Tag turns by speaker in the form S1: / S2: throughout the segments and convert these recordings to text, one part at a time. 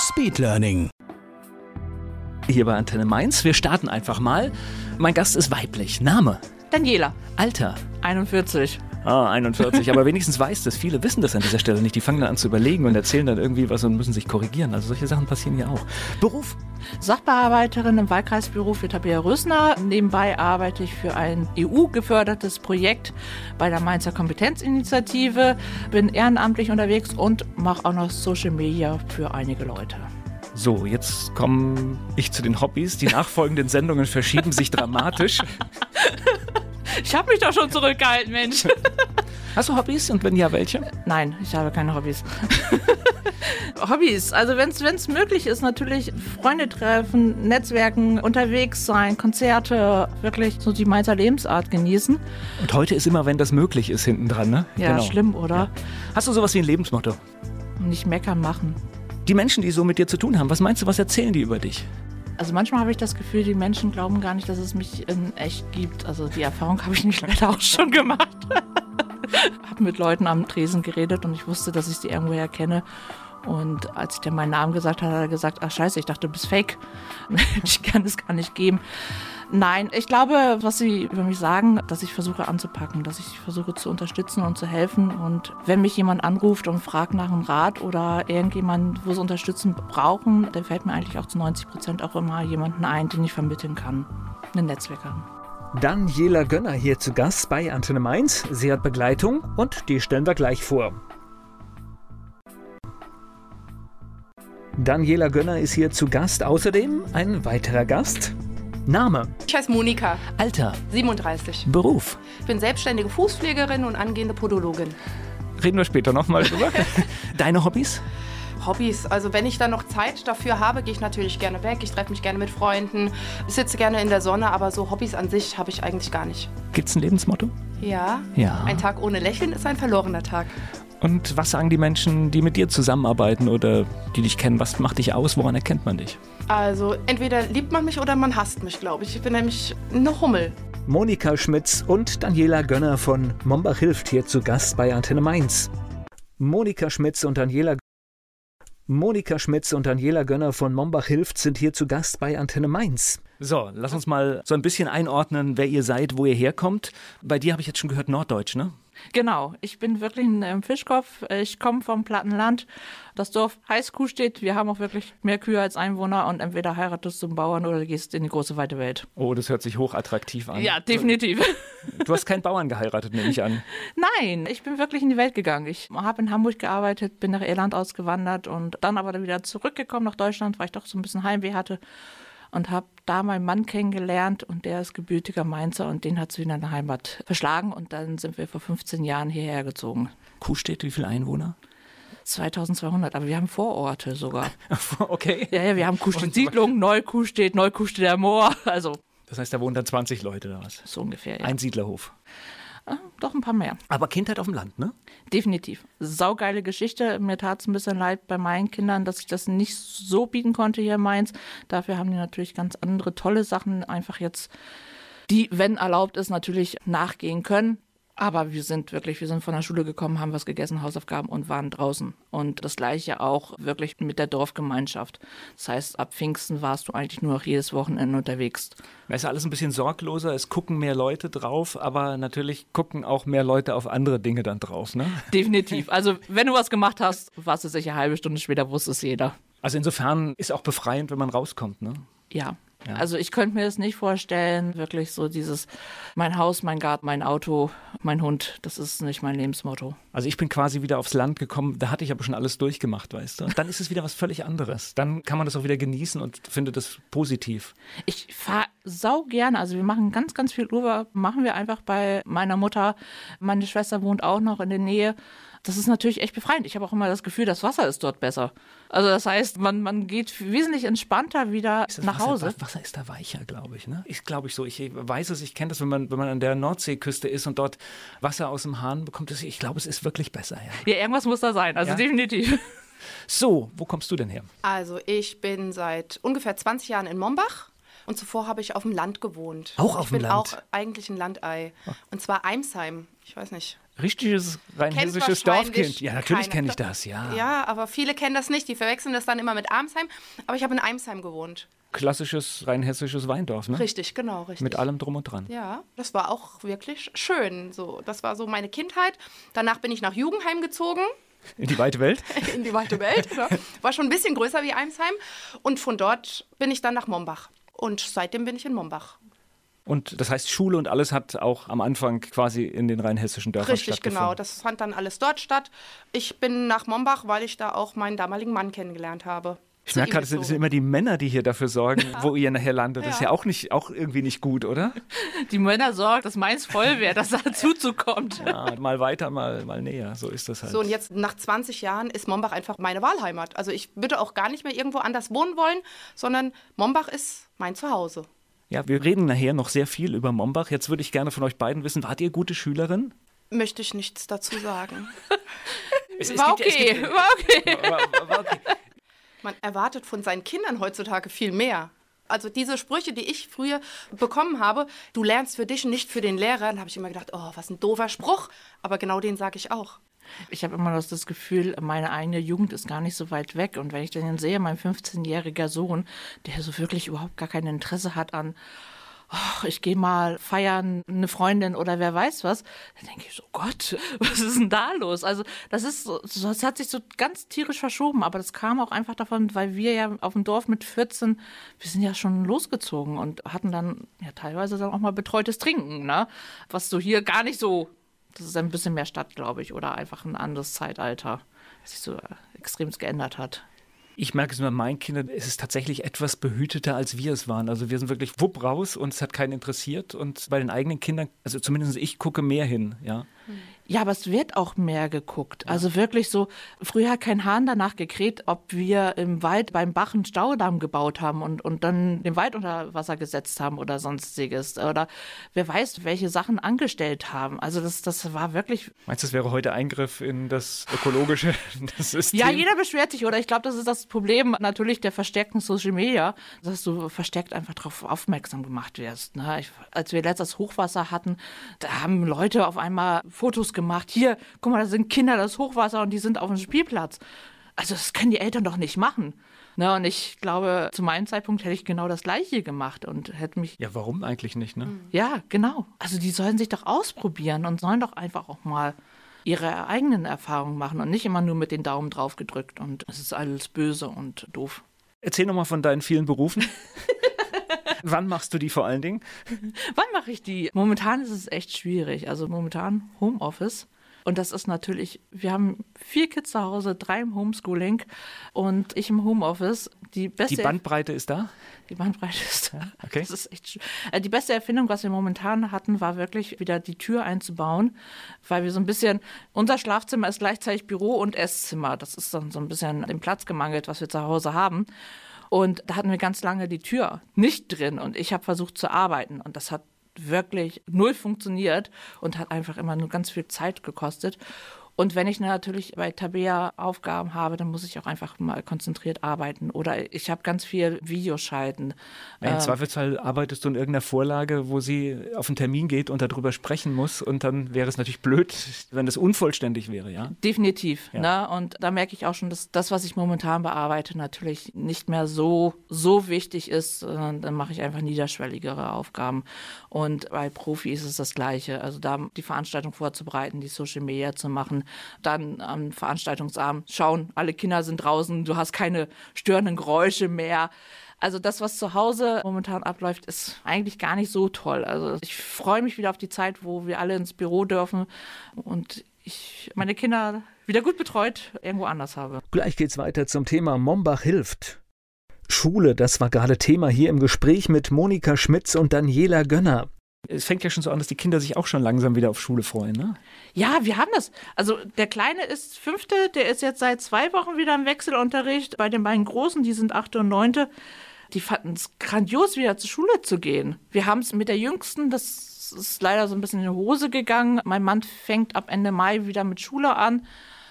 S1: Speedlearning.
S2: Hier bei Antenne Mainz. Wir starten einfach mal. Mein Gast ist weiblich. Name?
S3: Daniela,
S2: Alter?
S3: 41.
S2: Ah, 41. Aber wenigstens weiß das. Viele wissen das an dieser Stelle nicht. Die fangen dann an zu überlegen und erzählen dann irgendwie was und müssen sich korrigieren. Also solche Sachen passieren hier auch. Beruf?
S3: Sachbearbeiterin im Wahlkreisbüro für Tabea Rösner. Nebenbei arbeite ich für ein EU-gefördertes Projekt bei der Mainzer Kompetenzinitiative. Bin ehrenamtlich unterwegs und mache auch noch Social Media für einige Leute.
S2: So, jetzt komme ich zu den Hobbys. Die nachfolgenden Sendungen verschieben sich dramatisch.
S3: Ich habe mich doch schon zurückgehalten, Mensch.
S2: Hast du Hobbys und wenn ja, welche?
S3: Nein, ich habe keine Hobbys. Hobbys, also wenn es möglich ist, natürlich Freunde treffen, Netzwerken, unterwegs sein, Konzerte, wirklich so die Mainzer Lebensart genießen.
S2: Und heute ist immer, wenn das möglich ist, hinten dran, ne?
S3: Ja, schlimm, oder?
S2: Hast du sowas wie ein Lebensmotto?
S3: Nicht meckern machen.
S2: Die Menschen, die so mit dir zu tun haben, was meinst du, was erzählen die über dich?
S3: Also manchmal habe ich das Gefühl, die Menschen glauben gar nicht, dass es mich in echt gibt. Also die Erfahrung habe ich nicht leider auch schon gemacht. habe mit Leuten am Tresen geredet und ich wusste, dass ich sie irgendwoher kenne. Und als ich dann meinen Namen gesagt habe, hat er gesagt, ach scheiße, ich dachte, du bist fake. ich kann es gar nicht geben. Nein, ich glaube, was sie über mich sagen, dass ich versuche anzupacken, dass ich versuche zu unterstützen und zu helfen. Und wenn mich jemand anruft und fragt nach einem Rat oder irgendjemand, wo sie Unterstützung brauchen, dann fällt mir eigentlich auch zu 90 Prozent auch immer jemanden ein, den ich vermitteln kann. Eine Netzwerkerin.
S2: Daniela Gönner hier zu Gast bei Antenne Mainz. Sie hat Begleitung und die stellen wir gleich vor. Daniela Gönner ist hier zu Gast. Außerdem ein weiterer Gast. Name,
S4: Ich heiße Monika,
S2: Alter,
S4: 37.
S2: Beruf.
S4: Ich bin selbstständige Fußpflegerin und angehende Podologin.
S2: Reden wir später nochmal drüber. Deine Hobbys?
S4: Hobbys, also wenn ich dann noch Zeit dafür habe, gehe ich natürlich gerne weg. Ich treffe mich gerne mit Freunden, sitze gerne in der Sonne, aber so Hobbys an sich habe ich eigentlich gar nicht.
S2: Gibt's ein Lebensmotto?
S4: Ja,
S2: Ja.
S4: ein Tag ohne Lächeln ist ein verlorener Tag.
S2: Und was sagen die Menschen, die mit dir zusammenarbeiten oder die dich kennen? Was macht dich aus? Woran erkennt man dich?
S4: Also entweder liebt man mich oder man hasst mich, glaube ich. Ich bin nämlich eine Hummel.
S2: Monika Schmitz und Daniela Gönner von Mombach hilft hier zu Gast bei Antenne Mainz. Monika Schmitz und Daniela Monika Schmitz und Daniela Gönner von Mombach hilft sind hier zu Gast bei Antenne Mainz. So, lass uns mal so ein bisschen einordnen, wer ihr seid, wo ihr herkommt. Bei dir habe ich jetzt schon gehört Norddeutsch, ne?
S3: Genau, ich bin wirklich ein ähm, Fischkopf. Ich komme vom Plattenland. Das Dorf heißt Kuhstedt. Wir haben auch wirklich mehr Kühe als Einwohner und entweder heiratest du einen Bauern oder gehst in die große weite Welt.
S2: Oh, das hört sich hochattraktiv an.
S3: Ja, definitiv.
S2: Du hast keinen Bauern geheiratet, nehme ich an.
S3: Nein, ich bin wirklich in die Welt gegangen. Ich habe in Hamburg gearbeitet, bin nach Irland ausgewandert und dann aber wieder zurückgekommen nach Deutschland, weil ich doch so ein bisschen Heimweh hatte und habe da meinen Mann kennengelernt und der ist gebürtiger Mainzer und den hat sie in eine Heimat verschlagen und dann sind wir vor 15 Jahren hierher gezogen.
S2: Kuhstedt, wie viele Einwohner?
S3: 2200, aber wir haben Vororte sogar.
S2: Okay.
S3: Ja, ja, wir haben Kuhstedt Siedlung, Neukuhstedt, Neukuhstedter Moor, also
S2: Das heißt, da wohnen dann 20 Leute oder was?
S3: so ungefähr. Ja.
S2: Ein Siedlerhof.
S3: Ah, Doch ein paar mehr.
S2: Aber Kindheit auf dem Land, ne?
S3: Definitiv. Saugeile Geschichte. Mir tat es ein bisschen leid bei meinen Kindern, dass ich das nicht so bieten konnte hier in Mainz. Dafür haben die natürlich ganz andere tolle Sachen einfach jetzt, die, wenn erlaubt ist, natürlich nachgehen können. Aber wir sind wirklich, wir sind von der Schule gekommen, haben was gegessen, Hausaufgaben und waren draußen. Und das gleiche auch wirklich mit der Dorfgemeinschaft. Das heißt, ab Pfingsten warst du eigentlich nur noch jedes Wochenende unterwegs.
S2: Da ist alles ein bisschen sorgloser, es gucken mehr Leute drauf, aber natürlich gucken auch mehr Leute auf andere Dinge dann drauf, ne?
S3: Definitiv. Also, wenn du was gemacht hast, warst du sicher eine halbe Stunde später, wusste es jeder.
S2: Also insofern ist auch befreiend, wenn man rauskommt, ne?
S3: Ja.
S2: Ja.
S3: Also ich könnte mir das nicht vorstellen, wirklich so dieses mein Haus, mein Garten, mein Auto, mein Hund, das ist nicht mein Lebensmotto.
S2: Also ich bin quasi wieder aufs Land gekommen, da hatte ich aber schon alles durchgemacht, weißt du? Dann ist es wieder was völlig anderes. Dann kann man das auch wieder genießen und findet das positiv.
S3: Ich fahre sau gerne, also wir machen ganz, ganz viel Urlaub, machen wir einfach bei meiner Mutter. Meine Schwester wohnt auch noch in der Nähe. Das ist natürlich echt befreiend. Ich habe auch immer das Gefühl, das Wasser ist dort besser. Also das heißt, man, man geht wesentlich entspannter wieder nach
S2: Wasser,
S3: Hause.
S2: Wasser ist da weicher, glaube ich. Ne? Ich glaube ich so. Ich weiß es, ich kenne das, wenn man, wenn man an der Nordseeküste ist und dort Wasser aus dem Hahn bekommt. Ich glaube, es ist wirklich besser. Ja,
S3: ja irgendwas muss da sein. Also
S2: Ja?
S3: definitiv.
S2: So, wo kommst du denn her?
S4: Also ich bin seit ungefähr 20 Jahren in Mombach und zuvor habe ich auf dem Land gewohnt.
S2: Auch auf
S4: ich
S2: dem
S4: bin
S2: Land?
S4: auch eigentlich ein Landei. Und zwar Eimsheim. Ich weiß nicht.
S2: Richtiges rein
S4: Kennt
S2: hessisches
S4: wahrscheinlich
S2: Dorfkind. Ja, natürlich kenne ich das, ja.
S4: Ja, aber viele kennen das nicht. Die verwechseln das dann immer mit Armsheim. Aber ich habe in Eimsheim gewohnt.
S2: Klassisches rein hessisches Weindorf, ne?
S4: Richtig, genau, richtig.
S2: Mit allem drum und dran.
S4: Ja, das war auch wirklich schön. So, das war so meine Kindheit. Danach bin ich nach Jugendheim gezogen.
S2: In die weite Welt.
S4: in die weite Welt. Ja. War schon ein bisschen größer wie Eimsheim. Und von dort bin ich dann nach Mombach. Und seitdem bin ich in Mombach.
S2: Und das heißt, Schule und alles hat auch am Anfang quasi in den rein hessischen Dörfern
S4: Richtig,
S2: stattgefunden.
S4: genau. Das fand dann alles dort statt. Ich bin nach Mombach, weil ich da auch meinen damaligen Mann kennengelernt habe.
S2: Ich merke gerade, es sind, immer die Männer, die hier dafür sorgen, wo ihr nachher landet. Das ist
S4: Ja.
S2: ja auch, nicht, auch irgendwie nicht gut, oder?
S3: Die Männer sorgen, dass meins voll wäre, dass dazu zukommt.
S2: Ja, mal weiter, mal, mal näher. So ist das halt.
S4: So, und jetzt nach 20 Jahren ist Mombach einfach meine Wahlheimat. Also ich würde auch gar nicht mehr irgendwo anders wohnen wollen, sondern Mombach ist mein Zuhause.
S2: Ja, wir reden nachher noch sehr viel über Mombach. Jetzt würde ich gerne von euch beiden wissen, wart ihr gute Schülerin?
S4: Möchte ich nichts dazu sagen.
S2: Es, es
S3: War
S2: gibt ja- es
S3: okay,
S2: gibt-
S3: war okay.
S2: war- war okay.
S4: Man erwartet von seinen Kindern heutzutage viel mehr. Also diese Sprüche, die ich früher bekommen habe, du lernst für dich und nicht für den Lehrer, dann habe ich immer gedacht, oh, was ein doofer Spruch. Aber genau den sage ich auch.
S3: Ich habe immer das, das Gefühl, meine eigene Jugend ist gar nicht so weit weg. Und wenn ich dann sehe, mein 15-jähriger Sohn, der so wirklich überhaupt gar kein Interesse hat an, ach, ich gehe mal feiern, eine Freundin oder wer weiß was, dann denke ich so, Gott, was ist denn da los? Also das ist so- das hat sich so ganz tierisch verschoben, aber das kam auch einfach davon, weil wir ja auf dem Dorf mit 14, wir sind ja schon losgezogen und hatten dann ja teilweise dann auch mal betreutes Trinken, ne? Was so hier gar nicht so das ist ein bisschen mehr Stadt, glaube ich, oder einfach ein anderes Zeitalter, das sich so äh, extrem geändert hat.
S2: Ich merke es bei meinen Kindern, es ist tatsächlich etwas behüteter, als wir es waren. Also wir sind wirklich wupp raus und es hat keinen interessiert. Und bei den eigenen Kindern, also zumindest ich gucke mehr hin, ja.
S3: Ja, aber es wird auch mehr geguckt. Also wirklich so, früher hat kein Hahn danach gekräht, ob wir im Wald beim Bach einen Staudamm gebaut haben und, und dann den Wald unter Wasser gesetzt haben oder sonstiges. Oder wer weiß, welche Sachen angestellt haben. Also das, das war wirklich
S2: Meinst du, das wäre heute Eingriff in das ökologische das System?
S3: Ja, jeder beschwert sich, oder ich glaube, das ist das Problem natürlich der verstärkten Social Media, dass du verstärkt einfach darauf aufmerksam gemacht wirst. Ne? Ich, als wir letztes Hochwasser hatten, da haben Leute auf einmal Fotos gemacht. Hier, guck mal, da sind Kinder, das Hochwasser und die sind auf dem Spielplatz. Also das können die Eltern doch nicht machen. Ne? Und ich glaube, zu meinem Zeitpunkt hätte ich genau das Gleiche gemacht und hätte mich
S2: Ja, warum eigentlich nicht, ne?
S3: ja, genau. Also die sollen sich doch ausprobieren und sollen doch einfach auch mal ihre eigenen Erfahrungen machen und nicht immer nur mit den Daumen drauf gedrückt und es ist alles böse und doof.
S2: Erzähl nochmal von deinen vielen Berufen. Wann machst du die vor allen Dingen?
S3: Wann mache ich die? Momentan ist es echt schwierig. Also momentan Homeoffice. Und das ist natürlich, wir haben vier Kids zu Hause, drei im Homeschooling und ich im Homeoffice. Die beste
S2: Die Bandbreite ist da?
S3: Die Bandbreite ist.
S2: okay.
S3: Das ist echt. äh, Die beste Erfindung, was wir momentan hatten, war wirklich wieder die Tür einzubauen, weil wir so ein bisschen. Unser Schlafzimmer ist gleichzeitig Büro und Esszimmer. Das ist dann so ein bisschen dem Platz gemangelt, was wir zu Hause haben. Und da hatten wir ganz lange die Tür nicht drin und ich habe versucht zu arbeiten und das hat wirklich null funktioniert und hat einfach immer nur ganz viel Zeit gekostet. Und wenn ich natürlich bei Tabea Aufgaben habe, dann muss ich auch einfach mal konzentriert arbeiten. Oder ich habe ganz viel Videoschalten.
S2: Ja, Im Zweifelsfall arbeitest du in irgendeiner Vorlage, wo sie auf einen Termin geht und darüber sprechen muss. Und dann wäre es natürlich blöd, wenn das unvollständig wäre, ja?
S3: Definitiv.
S2: Ja.
S3: Ne? Und da merke ich auch schon, dass das, was ich momentan bearbeite, natürlich nicht mehr so, so wichtig ist. Dann mache ich einfach niederschwelligere Aufgaben. Und bei Profi ist es das Gleiche. Also da die Veranstaltung vorzubereiten, die Social Media zu machen, dann am Veranstaltungsabend schauen, alle Kinder sind draußen, du hast keine störenden Geräusche mehr. Also das, was zu Hause momentan abläuft, ist eigentlich gar nicht so toll. Also ich freue mich wieder auf die Zeit, wo wir alle ins Büro dürfen und ich meine Kinder wieder gut betreut irgendwo anders habe.
S2: Gleich geht's weiter zum Thema Mombach hilft. Schule, das war gerade Thema hier im Gespräch mit Monika Schmitz und Daniela Gönner. Es fängt ja schon so an, dass die Kinder sich auch schon langsam wieder auf Schule freuen, ne?
S3: Ja, wir haben das. Also der Kleine ist fünfte, der ist jetzt seit zwei Wochen wieder im Wechselunterricht. Bei den beiden Großen, die sind achte und neunte, die fanden es grandios, wieder zur Schule zu gehen. Wir haben es mit der Jüngsten, das ist leider so ein bisschen in die Hose gegangen. Mein Mann fängt ab Ende Mai wieder mit Schule an.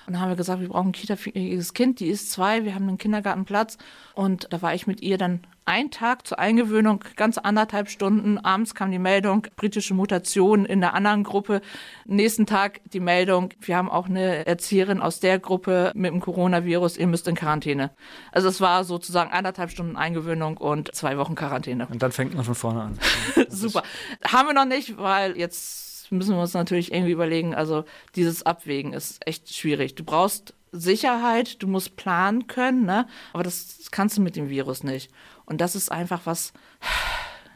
S3: Und dann haben wir gesagt, wir brauchen ein kita-fähiges Kind. Die ist zwei, wir haben einen Kindergartenplatz. Und da war ich mit ihr dann einen Tag zur Eingewöhnung, ganz anderthalb Stunden. Abends kam die Meldung, britische Mutation in der anderen Gruppe. Nächsten Tag die Meldung, wir haben auch eine Erzieherin aus der Gruppe mit dem Coronavirus, ihr müsst in Quarantäne. Also es war sozusagen anderthalb Stunden Eingewöhnung und zwei Wochen Quarantäne.
S2: Und dann fängt man von vorne an.
S3: Super. Haben wir noch nicht, weil jetzt müssen wir uns natürlich irgendwie überlegen, also dieses Abwägen ist echt schwierig. Du brauchst Sicherheit, du musst planen können, ne? aber das kannst du mit dem Virus nicht. Und das ist einfach was,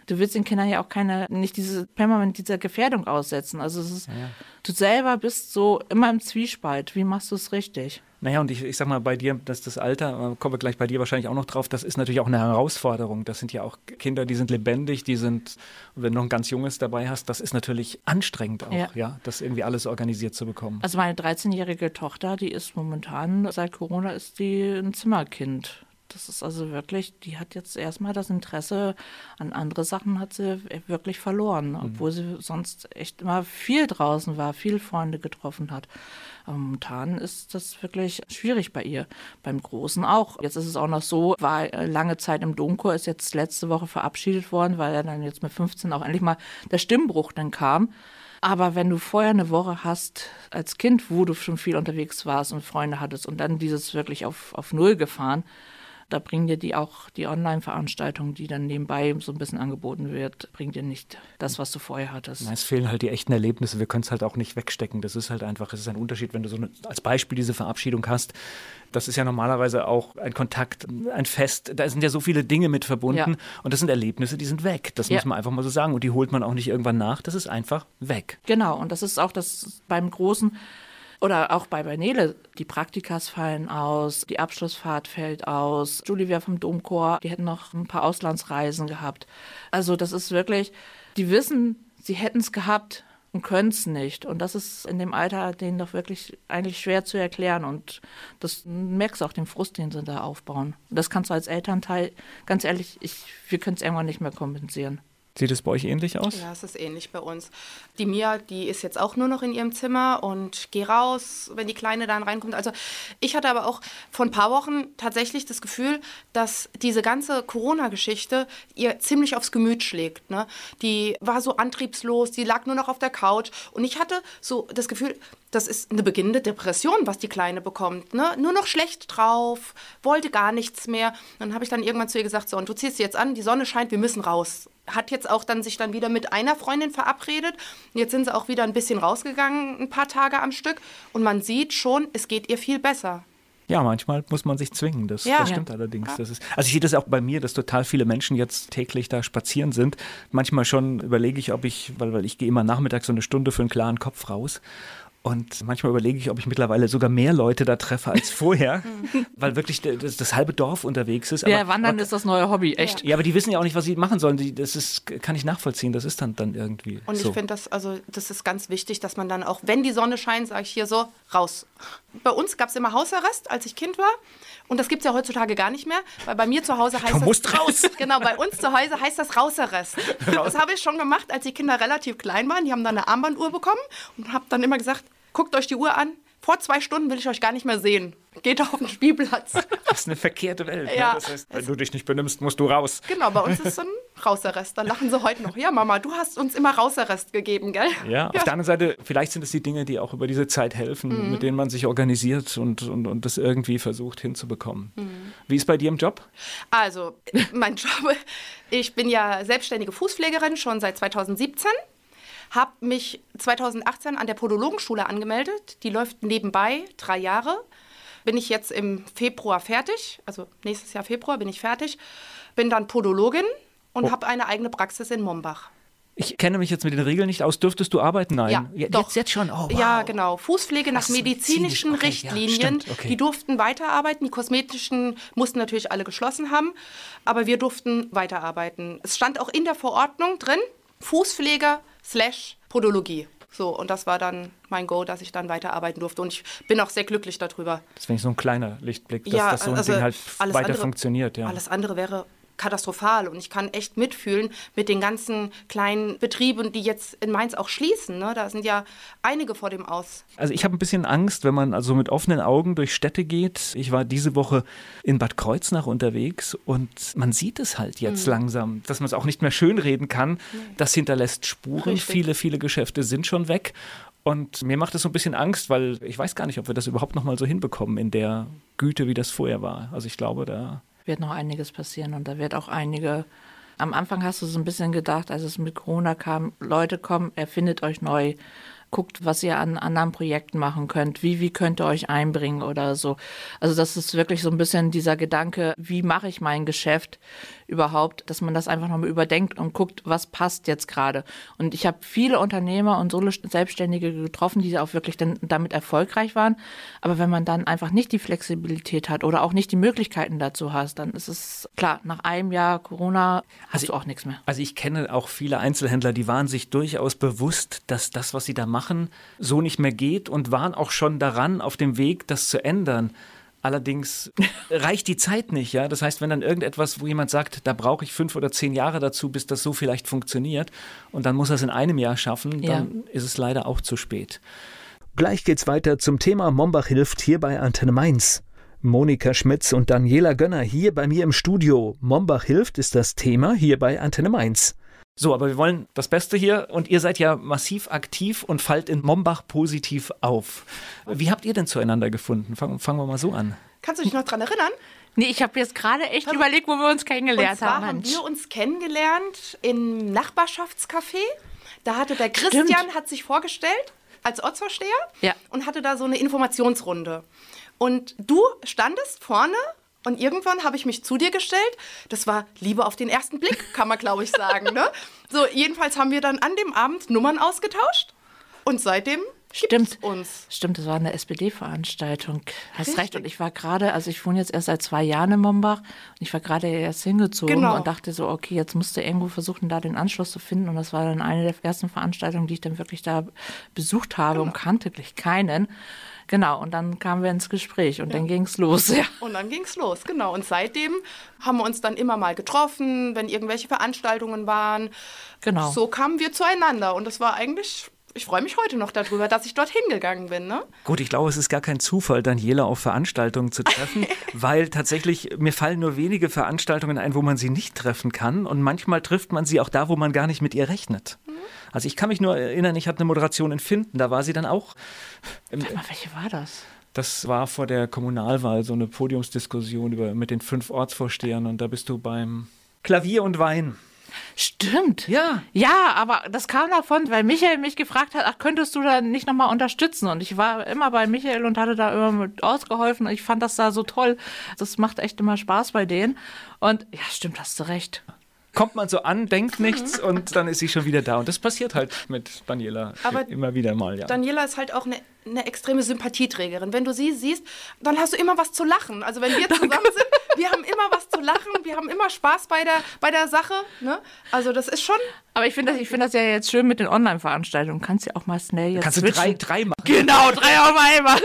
S3: du willst den Kindern ja auch keine, nicht diese permanent dieser Gefährdung aussetzen. Also es ist, ja. du selber bist so immer im Zwiespalt. Wie machst du es richtig?
S2: Naja, und ich, ich sag mal, bei dir, das das Alter, äh, kommen wir gleich bei dir wahrscheinlich auch noch drauf, das ist natürlich auch eine Herausforderung. Das sind ja auch Kinder, die sind lebendig, die sind, wenn du noch ein ganz junges dabei hast, das ist natürlich anstrengend auch, ja, ja das irgendwie alles organisiert zu bekommen.
S3: Also meine 13-jährige Tochter, die ist momentan, seit Corona ist die ein Zimmerkind. Das ist also wirklich, die hat jetzt erstmal das Interesse an andere Sachen hat sie wirklich verloren, mhm. obwohl sie sonst echt immer viel draußen war, viel Freunde getroffen hat. Aber momentan ist das wirklich schwierig bei ihr. Beim Großen auch. Jetzt ist es auch noch so, war lange Zeit im Domchor, ist jetzt letzte Woche verabschiedet worden, weil er dann jetzt mit 15 auch endlich mal der Stimmbruch dann kam. Aber wenn du vorher eine Woche hast als Kind, wo du schon viel unterwegs warst und Freunde hattest und dann dieses wirklich auf, auf Null gefahren, da bringen dir die auch die Online-Veranstaltung, die dann nebenbei so ein bisschen angeboten wird, bringt dir nicht das, was du vorher hattest.
S2: es fehlen halt die echten Erlebnisse. Wir können es halt auch nicht wegstecken. Das ist halt einfach, es ist ein Unterschied, wenn du so eine, als Beispiel diese Verabschiedung hast. Das ist ja normalerweise auch ein Kontakt, ein Fest. Da sind ja so viele Dinge mit verbunden. Ja. Und das sind Erlebnisse, die sind weg. Das ja. muss man einfach mal so sagen. Und die holt man auch nicht irgendwann nach. Das ist einfach weg.
S3: Genau. Und das ist auch das beim Großen oder auch bei Bernele, die Praktikas fallen aus, die Abschlussfahrt fällt aus. Julie wäre vom Domchor, die hätten noch ein paar Auslandsreisen gehabt. Also das ist wirklich, die wissen, sie hätten es gehabt und können es nicht. Und das ist in dem Alter denen doch wirklich eigentlich schwer zu erklären. Und das merkst du auch den Frust, den sie da aufbauen. Und das kannst du als Elternteil, ganz ehrlich, ich, wir können es irgendwann nicht mehr kompensieren.
S2: Sieht es bei euch ähnlich aus?
S4: Ja, es ist ähnlich bei uns. Die Mia, die ist jetzt auch nur noch in ihrem Zimmer und geh raus, wenn die Kleine dann reinkommt. Also ich hatte aber auch vor ein paar Wochen tatsächlich das Gefühl, dass diese ganze Corona-Geschichte ihr ziemlich aufs Gemüt schlägt. Ne? Die war so antriebslos, die lag nur noch auf der Couch und ich hatte so das Gefühl, das ist eine beginnende Depression, was die Kleine bekommt. Ne? Nur noch schlecht drauf, wollte gar nichts mehr. Dann habe ich dann irgendwann zu ihr gesagt, so, und du ziehst sie jetzt an, die Sonne scheint, wir müssen raus hat jetzt auch dann sich dann wieder mit einer Freundin verabredet. Jetzt sind sie auch wieder ein bisschen rausgegangen, ein paar Tage am Stück. Und man sieht schon, es geht ihr viel besser.
S2: Ja, manchmal muss man sich zwingen. Das, ja. das stimmt ja. allerdings. Ja. Das ist, also ich sehe das auch bei mir, dass total viele Menschen jetzt täglich da spazieren sind. Manchmal schon überlege ich, ob ich, weil, weil ich gehe immer nachmittags so eine Stunde für einen klaren Kopf raus. Und manchmal überlege ich, ob ich mittlerweile sogar mehr Leute da treffe als vorher, weil wirklich das, das, halbe Dorf unterwegs ist.
S3: Ja, Wandern aber, ist das neue Hobby, echt.
S2: Ja, aber die wissen ja auch nicht, was sie machen sollen. Die, das ist, kann ich nachvollziehen. Das ist dann, dann irgendwie.
S4: Und so. ich finde das, also das ist ganz wichtig, dass man dann auch, wenn die Sonne scheint, sage ich hier so, raus. Bei uns gab es immer Hausarrest, als ich Kind war. Und das gibt es ja heutzutage gar nicht mehr, weil bei mir zu Hause heißt
S2: du musst das raus.
S4: Genau, bei uns zu Hause heißt das Rausarrest. Raus. Das habe ich schon gemacht, als die Kinder relativ klein waren. Die haben dann eine Armbanduhr bekommen und habe dann immer gesagt, guckt euch die Uhr an. Vor zwei Stunden will ich euch gar nicht mehr sehen. Geht auf den Spielplatz.
S2: Das ist eine verkehrte Welt. Ne? Ja. Ne? Das heißt, wenn du dich nicht benimmst, musst du raus.
S4: Genau, bei uns ist so ein Rausarrest. Da lachen sie heute noch. Ja, Mama, du hast uns immer Rausarrest gegeben, gell?
S2: Ja, ja. auf der anderen Seite, vielleicht sind es die Dinge, die auch über diese Zeit helfen, mhm. mit denen man sich organisiert und, und, und das irgendwie versucht hinzubekommen. Mhm. Wie ist bei dir im Job?
S4: Also, mein Job, ich bin ja selbstständige Fußpflegerin schon seit 2017 habe mich 2018 an der Podologenschule angemeldet. Die läuft nebenbei drei Jahre. Bin ich jetzt im Februar fertig, also nächstes Jahr Februar bin ich fertig. Bin dann Podologin und oh. habe eine eigene Praxis in Mombach.
S2: Ich kenne mich jetzt mit den Regeln nicht aus. Dürftest du arbeiten? Nein.
S4: Ja,
S2: jetzt,
S4: doch.
S2: jetzt schon. Oh, wow.
S4: Ja, genau. Fußpflege nach so, medizinischen okay, Richtlinien. Ja, okay. Die durften weiterarbeiten. Die kosmetischen mussten natürlich alle geschlossen haben. Aber wir durften weiterarbeiten. Es stand auch in der Verordnung drin, Fußpflege slash Podologie. So, und das war dann mein Go, dass ich dann weiterarbeiten durfte. Und ich bin auch sehr glücklich darüber.
S2: Das wäre so ein kleiner Lichtblick, dass
S4: Ja,
S2: das so ein
S4: also
S2: Ding halt weiter
S4: andere-
S2: funktioniert. Ja.
S4: Alles andere wäre katastrophal und ich kann echt mitfühlen mit den ganzen kleinen Betrieben, die jetzt in Mainz auch schließen. Ne? Da sind ja einige vor dem Aus.
S2: Also ich habe ein bisschen Angst, wenn man also mit offenen Augen durch Städte geht. Ich war diese Woche in Bad Kreuznach unterwegs und man sieht es halt
S4: Mhm.
S2: jetzt langsam, dass man es auch nicht mehr schönreden kann. Das hinterlässt Spuren.
S4: Richtig.
S2: Viele, viele Geschäfte sind schon weg. Und mir macht es so ein bisschen Angst, weil ich weiß gar nicht, ob wir das überhaupt noch mal so hinbekommen in der Güte, wie das vorher war. Also ich glaube, da
S3: wird noch einiges passieren und da wird auch einige. Am Anfang hast du so ein bisschen gedacht, als es mit Corona kam, Leute, komm, erfindet euch neu, guckt, was ihr an anderen Projekten machen könnt, wie, wie könnt ihr euch einbringen oder so. Also das ist wirklich so ein bisschen dieser Gedanke, wie mache ich mein Geschäft überhaupt, dass man das einfach nochmal überdenkt und guckt, was passt jetzt gerade. Und ich habe viele Unternehmer und Solo-Selbstständige getroffen, die auch wirklich dann damit erfolgreich waren. Aber wenn man dann einfach nicht die Flexibilität hat oder auch nicht die Möglichkeiten dazu hast, dann ist es klar, nach einem Jahr Corona hast du auch nichts mehr.
S2: Also ich kenne auch viele Einzelhändler, die waren sich durchaus bewusst, dass das, was sie da machen, so nicht mehr geht und waren auch schon daran auf dem Weg, das zu ändern. Allerdings reicht die Zeit nicht, ja. Das heißt, wenn dann irgendetwas, wo jemand sagt, da brauche ich fünf oder zehn Jahre dazu, bis das so vielleicht funktioniert, und dann muss er es in einem Jahr schaffen, dann ist es leider auch zu spät. Gleich geht's weiter zum Thema Mombach hilft hier bei Antenne Mainz. Monika Schmitz und Daniela Gönner hier bei mir im Studio. Mombach hilft ist das Thema hier bei Antenne Mainz. So, aber wir wollen das Beste hier und ihr seid ja massiv aktiv und fallt in Mombach positiv auf. Wie habt ihr denn zueinander gefunden? Fangen, fangen wir mal so an.
S4: Kannst du dich noch dran erinnern?
S3: Nee, ich habe jetzt gerade echt überlegt, wo wir uns
S4: Und
S3: kennengelernt
S4: zwar
S3: haben.
S4: haben wir uns kennengelernt im Nachbarschaftscafé. Da hatte der Christian hat sich vorgestellt als Ortsvorsteher
S3: Ja.
S4: und hatte da so eine Informationsrunde. Und du standest vorne und irgendwann habe ich mich zu dir gestellt. Das war Liebe auf den ersten Blick, kann man glaube ich sagen. Ne? So, jedenfalls haben wir dann an dem Abend Nummern ausgetauscht und seitdem
S3: Stimmt.
S4: uns.
S3: Stimmt, das war eine SPD-Veranstaltung. Hast
S4: Richtig.
S3: recht. Und ich war gerade, also ich wohne jetzt erst seit zwei Jahren in Mombach und ich war gerade erst hingezogen
S4: Genau.
S3: und dachte so, okay, jetzt musst du irgendwo versuchen, da den Anschluss zu finden. Und das war dann eine der ersten Veranstaltungen, die ich dann wirklich da besucht habe und kannte wirklich keinen. Genau, und dann kamen wir ins Gespräch und dann ging's los. Ja.
S4: Und dann ging's los, genau. Und seitdem haben wir uns dann immer mal getroffen, wenn irgendwelche Veranstaltungen waren.
S3: Genau.
S4: So kamen wir zueinander. Und das war eigentlich, ich freue mich heute noch darüber, dass ich dorthin gegangen bin. Ne?
S2: Gut, ich glaube, es ist gar kein Zufall, Daniela auf Veranstaltungen zu treffen, weil tatsächlich mir fallen nur wenige Veranstaltungen ein, wo man sie nicht treffen kann und manchmal trifft man sie auch da, wo man gar nicht mit ihr rechnet. Also ich kann mich nur erinnern, ich hatte eine Moderation in Finden, da war sie dann auch.
S3: Warte mal, welche war das?
S2: Das war vor der Kommunalwahl so eine Podiumsdiskussion über, mit den fünf Ortsvorstehern und da bist du beim Klavier und Wein.
S3: Stimmt.
S2: Ja.
S3: Ja, aber das kam davon, weil Michael mich gefragt hat, ach, könntest du da nicht nochmal unterstützen? Und ich war immer bei Michael und hatte da immer mit ausgeholfen. Ich fand das da so toll. Das macht echt immer Spaß bei denen. Und ja, stimmt, hast du recht.
S2: Kommt man so an, denkt nichts und dann ist sie schon wieder da. Und das passiert halt mit Daniela
S4: Aber
S2: immer wieder mal, ja.
S4: Daniela ist halt auch eine, eine extreme Sympathieträgerin. Wenn du sie siehst, dann hast du immer was zu lachen. Also wenn wir zusammen sind, wir haben immer was zu lachen, wir haben immer Spaß bei der, bei der Sache. Ne? Also das ist schon,
S3: Aber ich finde das, ich finde das ja jetzt schön mit den Online-Veranstaltungen. Kannst ja auch mal schnell jetzt
S2: Kannst du
S3: switchen.
S2: drei, drei machen?
S3: Genau, drei auf einmal.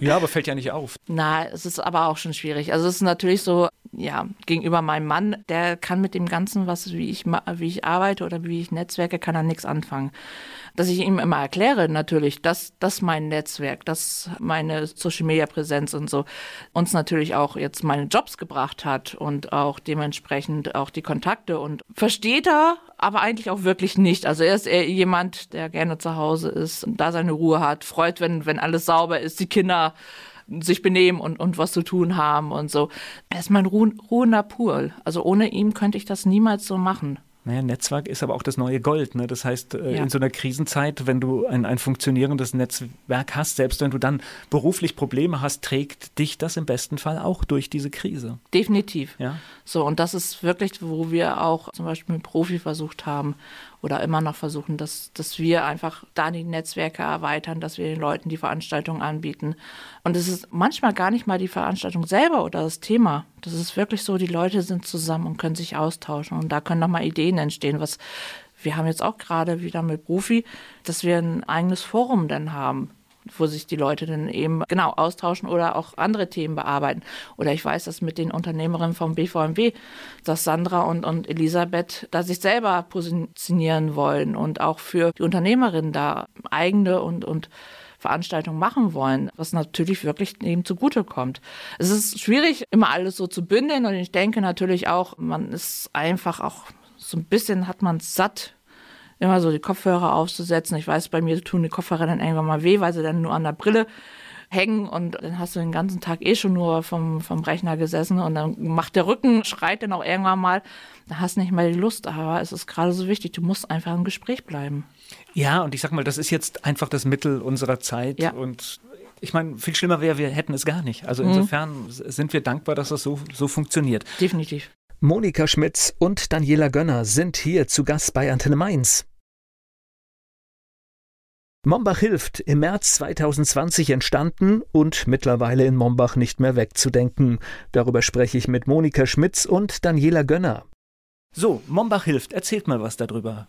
S2: Ja, aber fällt ja nicht auf.
S3: Na, es ist aber auch schon schwierig. Also es ist natürlich so, ja, gegenüber meinem Mann, der kann mit dem Ganzen, was wie ich ma- wie ich arbeite oder wie ich netzwerke, kann er nichts anfangen. Dass ich ihm immer erkläre, natürlich, dass das mein Netzwerk, das meine Social Media Präsenz und so uns natürlich auch jetzt meine Jobs gebracht hat und auch dementsprechend auch die Kontakte und versteht er, aber eigentlich auch wirklich nicht. Also er ist eher jemand, der gerne zu Hause ist und da seine Ruhe hat, freut, wenn wenn alles sauber ist, die Kinder sich benehmen und, und was zu tun haben und so. Er ist mein Ruh ruhender Pool. Also ohne ihn könnte ich das niemals so machen.
S2: Naja, Netzwerk ist aber auch das neue Gold. Ne? Das heißt, äh,
S3: Ja.
S2: in so einer Krisenzeit, wenn du ein, ein funktionierendes Netzwerk hast, selbst wenn du dann beruflich Probleme hast, trägt dich das im besten Fall auch durch diese Krise.
S3: Definitiv.
S2: Ja?
S3: So, und das ist wirklich, wo wir auch zum Beispiel mit Profi versucht haben oder immer noch versuchen, dass, dass wir einfach da die Netzwerke erweitern, dass wir den Leuten die Veranstaltung anbieten. Und es ist manchmal gar nicht mal die Veranstaltung selber oder das Thema. Das ist wirklich so, die Leute sind zusammen und können sich austauschen und da können nochmal Ideen entstehen, was Wir haben jetzt auch gerade wieder mit Profi, dass wir ein eigenes Forum dann haben wo sich die Leute dann eben genau austauschen oder auch andere Themen bearbeiten. Oder ich weiß, dass mit den Unternehmerinnen vom BVMW, dass Sandra und, und Elisabeth da sich selber positionieren wollen und auch für die Unternehmerinnen da eigene und, und Veranstaltungen machen wollen, was natürlich wirklich eben zugute kommt. Es ist schwierig, immer alles so zu bündeln und ich denke natürlich auch, man ist einfach auch so ein bisschen hat man satt, immer so die Kopfhörer aufzusetzen. Ich weiß, bei mir tun die Kopfhörer dann irgendwann mal weh, weil sie dann nur an der Brille hängen und dann hast du den ganzen Tag eh schon nur vom, vom Rechner gesessen und dann macht der Rücken, schreit dann auch irgendwann mal, da hast nicht mehr die Lust, aber es ist gerade so wichtig, du musst einfach im Gespräch bleiben.
S2: Ja, und ich sag mal, das ist jetzt einfach das Mittel unserer Zeit ja. und ich meine, viel schlimmer wäre, wir hätten es gar nicht. Also mhm. insofern mhm. sind wir dankbar, dass das so, so funktioniert.
S3: Definitiv.
S2: Monika Schmitz und Daniela Gönner sind hier zu Gast bei Antenne Mainz. Mombach hilft im März 2020 entstanden und mittlerweile in Mombach nicht mehr wegzudenken. Darüber spreche ich mit Monika Schmitz und Daniela Gönner. So, Mombach hilft, erzählt mal was darüber.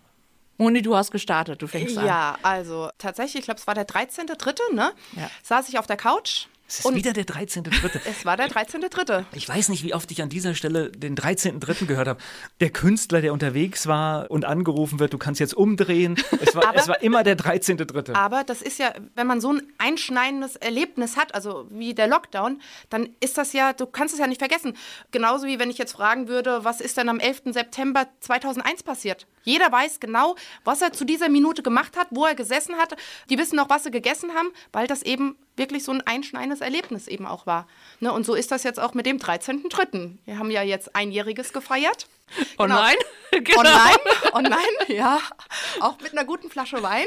S3: Moni, du hast gestartet, du fängst
S4: ja,
S3: an.
S4: Ja, also tatsächlich, ich glaube, es war der 13.3., ne? Ja. Saß ich auf der Couch
S2: es ist und wieder der 13.3.
S4: Es war der 13.3.
S2: Ich weiß nicht, wie oft ich an dieser Stelle den 13.3. gehört habe. Der Künstler, der unterwegs war und angerufen wird, du kannst jetzt umdrehen. Es war, aber, es war immer der 13.3.
S4: Aber das ist ja, wenn man so ein einschneidendes Erlebnis hat, also wie der Lockdown, dann ist das ja, du kannst es ja nicht vergessen. Genauso wie wenn ich jetzt fragen würde, was ist denn am 11. September 2001 passiert? Jeder weiß genau, was er zu dieser Minute gemacht hat, wo er gesessen hat. Die wissen noch, was sie gegessen haben, weil das eben wirklich so ein einschneidendes Erlebnis eben auch war. Ne? Und so ist das jetzt auch mit dem 13.3. Wir haben ja jetzt einjähriges gefeiert.
S3: Online?
S4: Genau. Online, online, ja. Auch mit einer guten Flasche Wein.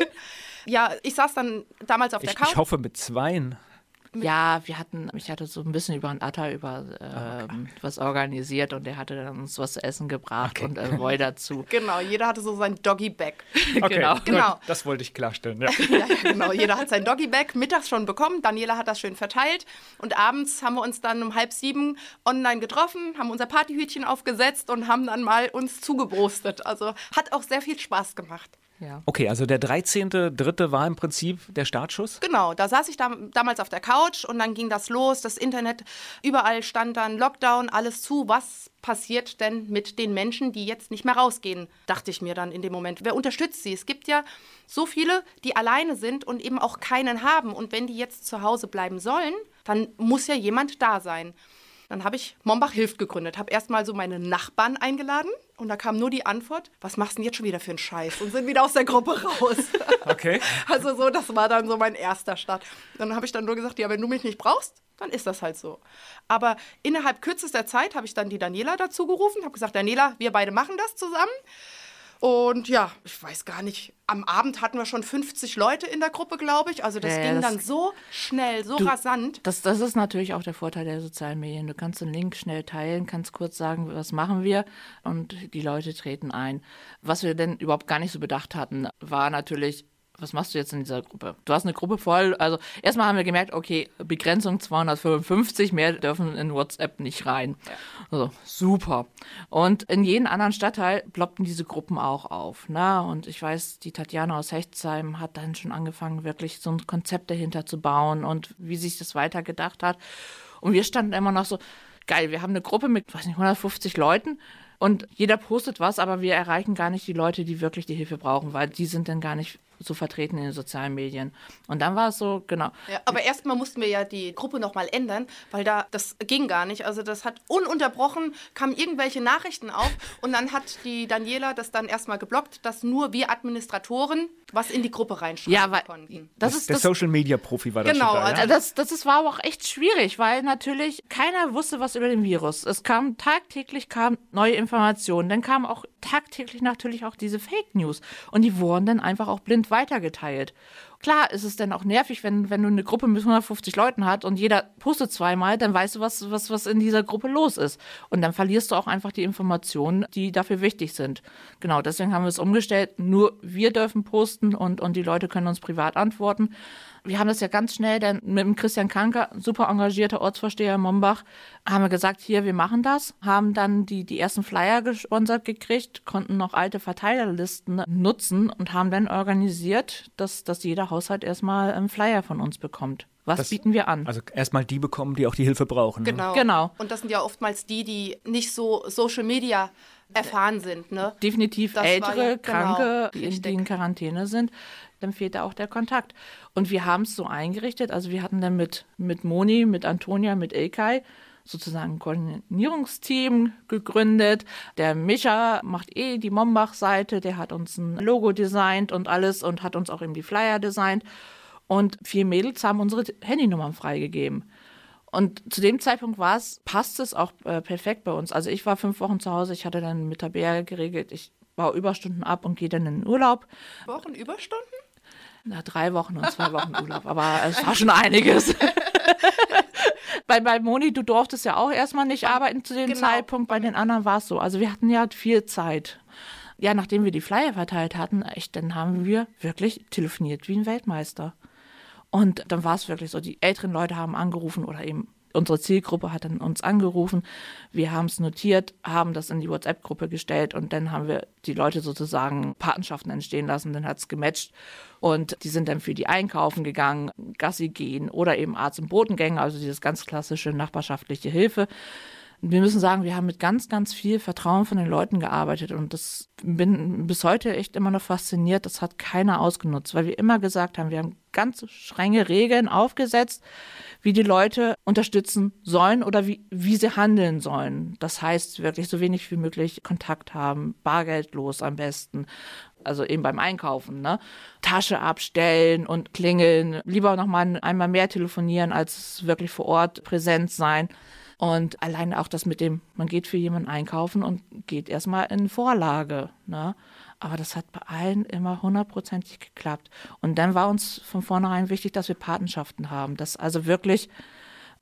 S4: Ja, ich saß dann damals auf
S2: ich,
S4: der Couch.
S2: Ich hoffe mit Zweien.
S3: Ja, wir hatten, ich hatte so ein bisschen über ein Atta über äh, oh, was organisiert und der hatte dann uns was zu essen gebracht okay. und äh, Roy dazu.
S4: Genau, jeder hatte so sein Doggy-Bag.
S2: Okay, genau. genau. Das wollte ich klarstellen. Ja.
S4: ja, ja, genau. Jeder hat sein Doggy-Bag mittags schon bekommen. Daniela hat das schön verteilt und abends haben wir uns dann um halb sieben online getroffen, haben unser Partyhütchen aufgesetzt und haben dann mal uns zugebrostet. Also hat auch sehr viel Spaß gemacht.
S2: Ja. Okay, also der 13.3. war im Prinzip der Startschuss?
S4: Genau, da saß ich da, damals auf der Couch und dann ging das los, das Internet, überall stand dann Lockdown, alles zu. Was passiert denn mit den Menschen, die jetzt nicht mehr rausgehen, dachte ich mir dann in dem Moment. Wer unterstützt sie? Es gibt ja so viele, die alleine sind und eben auch keinen haben. Und wenn die jetzt zu Hause bleiben sollen, dann muss ja jemand da sein. Dann habe ich Mombach hilft gegründet, habe erstmal so meine Nachbarn eingeladen und da kam nur die Antwort, was machst du denn jetzt schon wieder für einen Scheiß? Und sind wieder aus der Gruppe raus.
S2: Okay.
S4: also so, das war dann so mein erster Start. Dann habe ich dann nur gesagt, ja, wenn du mich nicht brauchst, dann ist das halt so. Aber innerhalb kürzester Zeit habe ich dann die Daniela dazu gerufen, habe gesagt, Daniela, wir beide machen das zusammen. Und ja, ich weiß gar nicht, am Abend hatten wir schon 50 Leute in der Gruppe, glaube ich. Also das ja, ging das dann so schnell, so du, rasant.
S3: Das, das ist natürlich auch der Vorteil der sozialen Medien. Du kannst den Link schnell teilen, kannst kurz sagen, was machen wir und die Leute treten ein. Was wir denn überhaupt gar nicht so bedacht hatten, war natürlich was machst du jetzt in dieser Gruppe? Du hast eine Gruppe voll, also erstmal haben wir gemerkt, okay, Begrenzung 255, mehr dürfen in WhatsApp nicht rein. Also super. Und in jedem anderen Stadtteil ploppten diese Gruppen auch auf. Ne? Und ich weiß, die Tatjana aus Hechtsheim hat dann schon angefangen, wirklich so ein Konzept dahinter zu bauen und wie sich das weitergedacht hat. Und wir standen immer noch so, geil, wir haben eine Gruppe mit, weiß nicht, 150 Leuten und jeder postet was, aber wir erreichen gar nicht die Leute, die wirklich die Hilfe brauchen, weil die sind dann gar nicht so vertreten in den sozialen Medien. Und dann war es so, genau.
S4: Ja, aber erstmal mussten wir ja die Gruppe nochmal ändern, weil da, das ging gar nicht. Also das hat ununterbrochen, kamen irgendwelche Nachrichten auf und dann hat die Daniela das dann erstmal geblockt, dass nur wir Administratoren was in die Gruppe reinschreiben ja, weil, konnten.
S2: Das, das ist der das, Social Media Profi war das
S3: genau,
S2: da,
S3: ja? also das, das ist, war aber auch echt schwierig, weil natürlich keiner wusste was über den Virus. Es kam tagtäglich kamen neue Informationen, dann kamen auch tagtäglich natürlich auch diese Fake News und die wurden dann einfach auch blind weitergeteilt. Klar ist es dann auch nervig, wenn, wenn du eine Gruppe mit 150 Leuten hast und jeder postet zweimal, dann weißt du, was, was, was in dieser Gruppe los ist. Und dann verlierst du auch einfach die Informationen, die dafür wichtig sind. Genau, deswegen haben wir es umgestellt. Nur wir dürfen posten und, und die Leute können uns privat antworten. Wir haben das ja ganz schnell dann mit dem Christian Kanker, super engagierter Ortsvorsteher in Mombach, haben wir gesagt, hier, wir machen das, haben dann die, die ersten Flyer gesponsert gekriegt, konnten noch alte Verteilerlisten nutzen und haben dann organisiert, dass, dass jeder Haushalt erstmal einen Flyer von uns bekommt. Was das, bieten wir an?
S2: Also erstmal die bekommen, die auch die Hilfe brauchen.
S4: Ne? Genau. genau. Und das sind ja oftmals die, die nicht so Social Media erfahren sind. Ne?
S3: Definitiv das ältere, ja, Kranke, genau, die, die in Quarantäne sind dann fehlt da auch der Kontakt. Und wir haben es so eingerichtet, also wir hatten dann mit, mit Moni, mit Antonia, mit Ilkay sozusagen ein Koordinierungsteam gegründet. Der Micha macht eh die Mombach-Seite, der hat uns ein Logo designt und alles und hat uns auch eben die Flyer designt. Und vier Mädels haben unsere Handynummern freigegeben. Und zu dem Zeitpunkt war es, passt es auch äh, perfekt bei uns. Also ich war fünf Wochen zu Hause, ich hatte dann mit der geregelt, ich baue Überstunden ab und gehe dann in den Urlaub.
S4: Wochen Überstunden?
S3: Na, drei Wochen und zwei Wochen Urlaub, aber es war schon einiges. bei, bei Moni, du durftest ja auch erstmal nicht arbeiten zu dem genau. Zeitpunkt, bei den anderen war es so. Also wir hatten ja viel Zeit. Ja, nachdem wir die Flyer verteilt hatten, echt, dann haben wir wirklich telefoniert wie ein Weltmeister. Und dann war es wirklich so, die älteren Leute haben angerufen oder eben unsere Zielgruppe hat dann uns angerufen. Wir haben es notiert, haben das in die WhatsApp-Gruppe gestellt und dann haben wir die Leute sozusagen Patenschaften entstehen lassen. Dann hat es gematcht und die sind dann für die Einkaufen gegangen, Gassi gehen oder eben Arzt- und Botengänge, also dieses ganz klassische nachbarschaftliche Hilfe wir müssen sagen, wir haben mit ganz, ganz viel Vertrauen von den Leuten gearbeitet und das bin bis heute echt immer noch fasziniert. Das hat keiner ausgenutzt, weil wir immer gesagt haben, wir haben ganz strenge Regeln aufgesetzt, wie die Leute unterstützen sollen oder wie, wie sie handeln sollen. Das heißt, wirklich so wenig wie möglich Kontakt haben, bargeldlos am besten. Also eben beim Einkaufen, ne? Tasche abstellen und klingeln, lieber nochmal einmal mehr telefonieren, als wirklich vor Ort präsent sein. Und allein auch das mit dem, man geht für jemanden einkaufen und geht erstmal in Vorlage. Ne? Aber das hat bei allen immer hundertprozentig geklappt. Und dann war uns von vornherein wichtig, dass wir Patenschaften haben. Dass also wirklich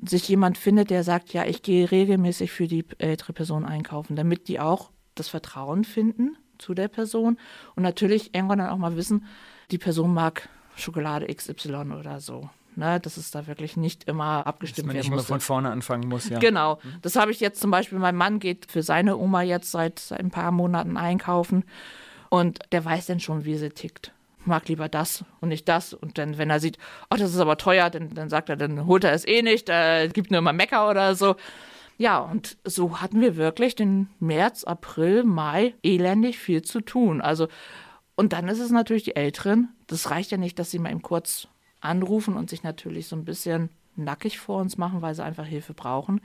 S3: sich jemand findet, der sagt, ja, ich gehe regelmäßig für die ältere Person einkaufen, damit die auch das Vertrauen finden zu der Person und natürlich irgendwann dann auch mal wissen, die Person mag Schokolade XY oder so ne, dass es da wirklich nicht immer abgestimmt werden muss. Dass man nicht
S2: immer von vorne anfangen muss, ja.
S3: Genau. Mhm. Das habe ich jetzt zum Beispiel, mein Mann geht für seine Oma jetzt seit, ein paar Monaten einkaufen und der weiß dann schon, wie sie tickt mag lieber das und nicht das. Und dann, wenn er sieht, oh, das ist aber teuer, dann, dann sagt er, dann holt er es eh nicht, äh, gibt nur immer Mecker oder so. Ja, und so hatten wir wirklich den März, April, Mai elendig viel zu tun. Also, und dann ist es natürlich die Älteren. Das reicht ja nicht, dass sie mal eben kurz anrufen und sich natürlich so ein bisschen nackig vor uns machen, weil sie einfach Hilfe brauchen,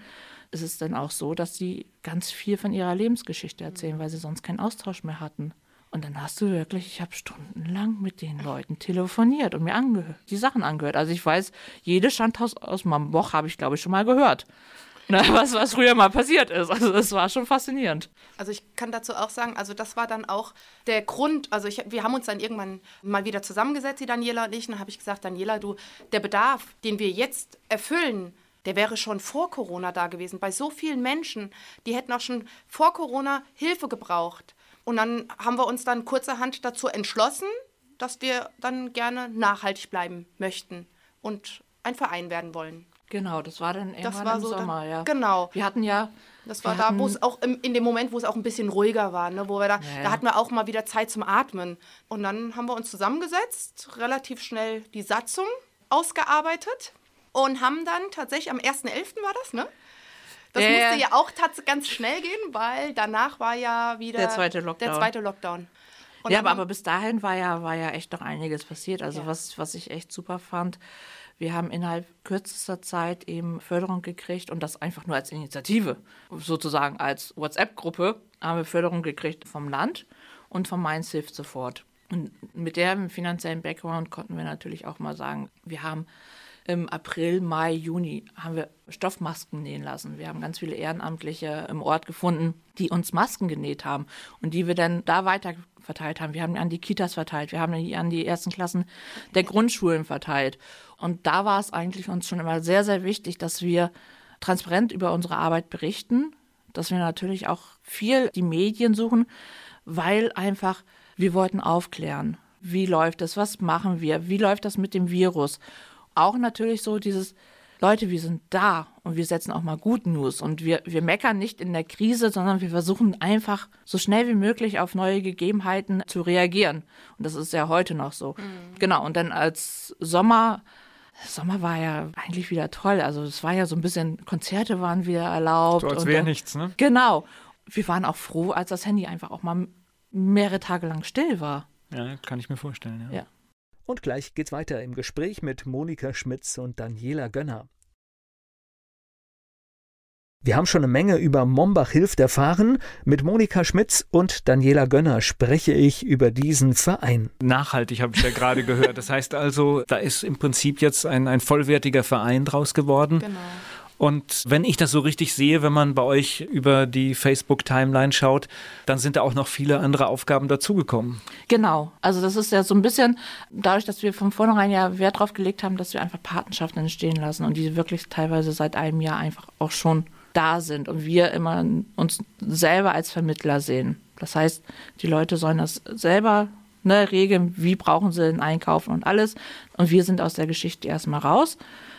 S3: ist es dann auch so, dass sie ganz viel von ihrer Lebensgeschichte erzählen, weil sie sonst keinen Austausch mehr hatten. Und dann hast du wirklich, ich habe stundenlang mit den Leuten telefoniert und mir angehört, die Sachen angehört. Also ich weiß, jedes Schandhaus aus Mamboch habe ich, glaube ich, schon mal gehört. Na, was, was früher mal passiert ist. Also das war schon faszinierend.
S4: Also ich kann dazu auch sagen, also das war dann auch der Grund, also ich, wir haben uns dann irgendwann mal wieder zusammengesetzt, die Daniela und ich, und dann habe ich gesagt, Daniela, du, der Bedarf, den wir jetzt erfüllen, der wäre schon vor Corona da gewesen. Bei so vielen Menschen, die hätten auch schon vor Corona Hilfe gebraucht. Und dann haben wir uns dann kurzerhand dazu entschlossen, dass wir dann gerne nachhaltig bleiben möchten und ein Verein werden wollen.
S3: Genau, das war dann irgendwann
S4: das war
S3: im
S4: so
S3: Sommer,
S4: dann,
S3: ja.
S4: Genau.
S3: Wir hatten ja.
S4: Das war da, wo es auch im, in dem Moment, wo es auch ein bisschen ruhiger war, ne, wo wir da, ja, ja. da hatten wir auch mal wieder Zeit zum Atmen. Und dann haben wir uns zusammengesetzt, relativ schnell die Satzung ausgearbeitet und haben dann tatsächlich am 1.11. war das, ne? Das ja, musste ja auch ganz schnell gehen, weil danach war ja wieder
S3: der zweite Lockdown.
S4: Der zweite Lockdown.
S3: ja, aber, aber bis dahin war ja, war ja echt noch einiges passiert. Also was, was ich echt super fand, wir haben innerhalb kürzester Zeit eben Förderung gekriegt und das einfach nur als Initiative, sozusagen als WhatsApp-Gruppe haben wir Förderung gekriegt vom Land und vom Mainz hilft sofort. Und mit dem finanziellen Background konnten wir natürlich auch mal sagen, wir haben im April, Mai, Juni haben wir Stoffmasken nähen lassen. Wir haben ganz viele Ehrenamtliche im Ort gefunden, die uns Masken genäht haben und die wir dann da weiter verteilt haben. Wir haben an die Kitas verteilt. Wir haben die an die ersten Klassen der Grundschulen verteilt. Und da war es eigentlich uns schon immer sehr, sehr wichtig, dass wir transparent über unsere Arbeit berichten, dass wir natürlich auch viel die Medien suchen, weil einfach wir wollten aufklären. Wie läuft es? Was machen wir? Wie läuft das mit dem Virus? Auch natürlich so dieses, Leute, wir sind da und wir setzen auch mal Good News und wir, wir meckern nicht in der Krise, sondern wir versuchen einfach so schnell wie möglich auf neue Gegebenheiten zu reagieren. Und das ist ja heute noch so. Mhm. Genau, und dann als Sommer Sommer war ja eigentlich wieder toll. Also es war ja so ein bisschen, Konzerte waren wieder erlaubt.
S5: So als wäre nichts, ne?
S3: Genau. Wir waren auch froh, als das Handy einfach auch mal mehrere Tage lang still war.
S5: Ja, kann ich mir vorstellen,
S3: ja. ja.
S2: Und gleich geht's weiter im Gespräch mit Monika Schmitz und Daniela Gönner. Wir haben schon eine Menge über Mombach Hilft erfahren. Mit Monika Schmitz und Daniela Gönner spreche ich über diesen Verein.
S5: Nachhaltig habe ich ja gerade gehört. Das heißt also, da ist im Prinzip jetzt ein, ein vollwertiger Verein draus geworden. Genau. Und wenn ich das so richtig sehe, wenn man bei euch über die Facebook-Timeline schaut, dann sind da auch noch viele andere Aufgaben dazugekommen.
S3: Genau. Also das ist ja so ein bisschen dadurch, dass wir von vornherein ja Wert drauf gelegt haben, dass wir einfach Patenschaften entstehen lassen und die wirklich teilweise seit einem Jahr einfach auch schon da sind und wir immer uns selber als Vermittler sehen. Das heißt, die Leute sollen das selber ne, regeln, wie brauchen sie den Einkaufen und alles. Und wir sind aus der Geschichte erstmal raus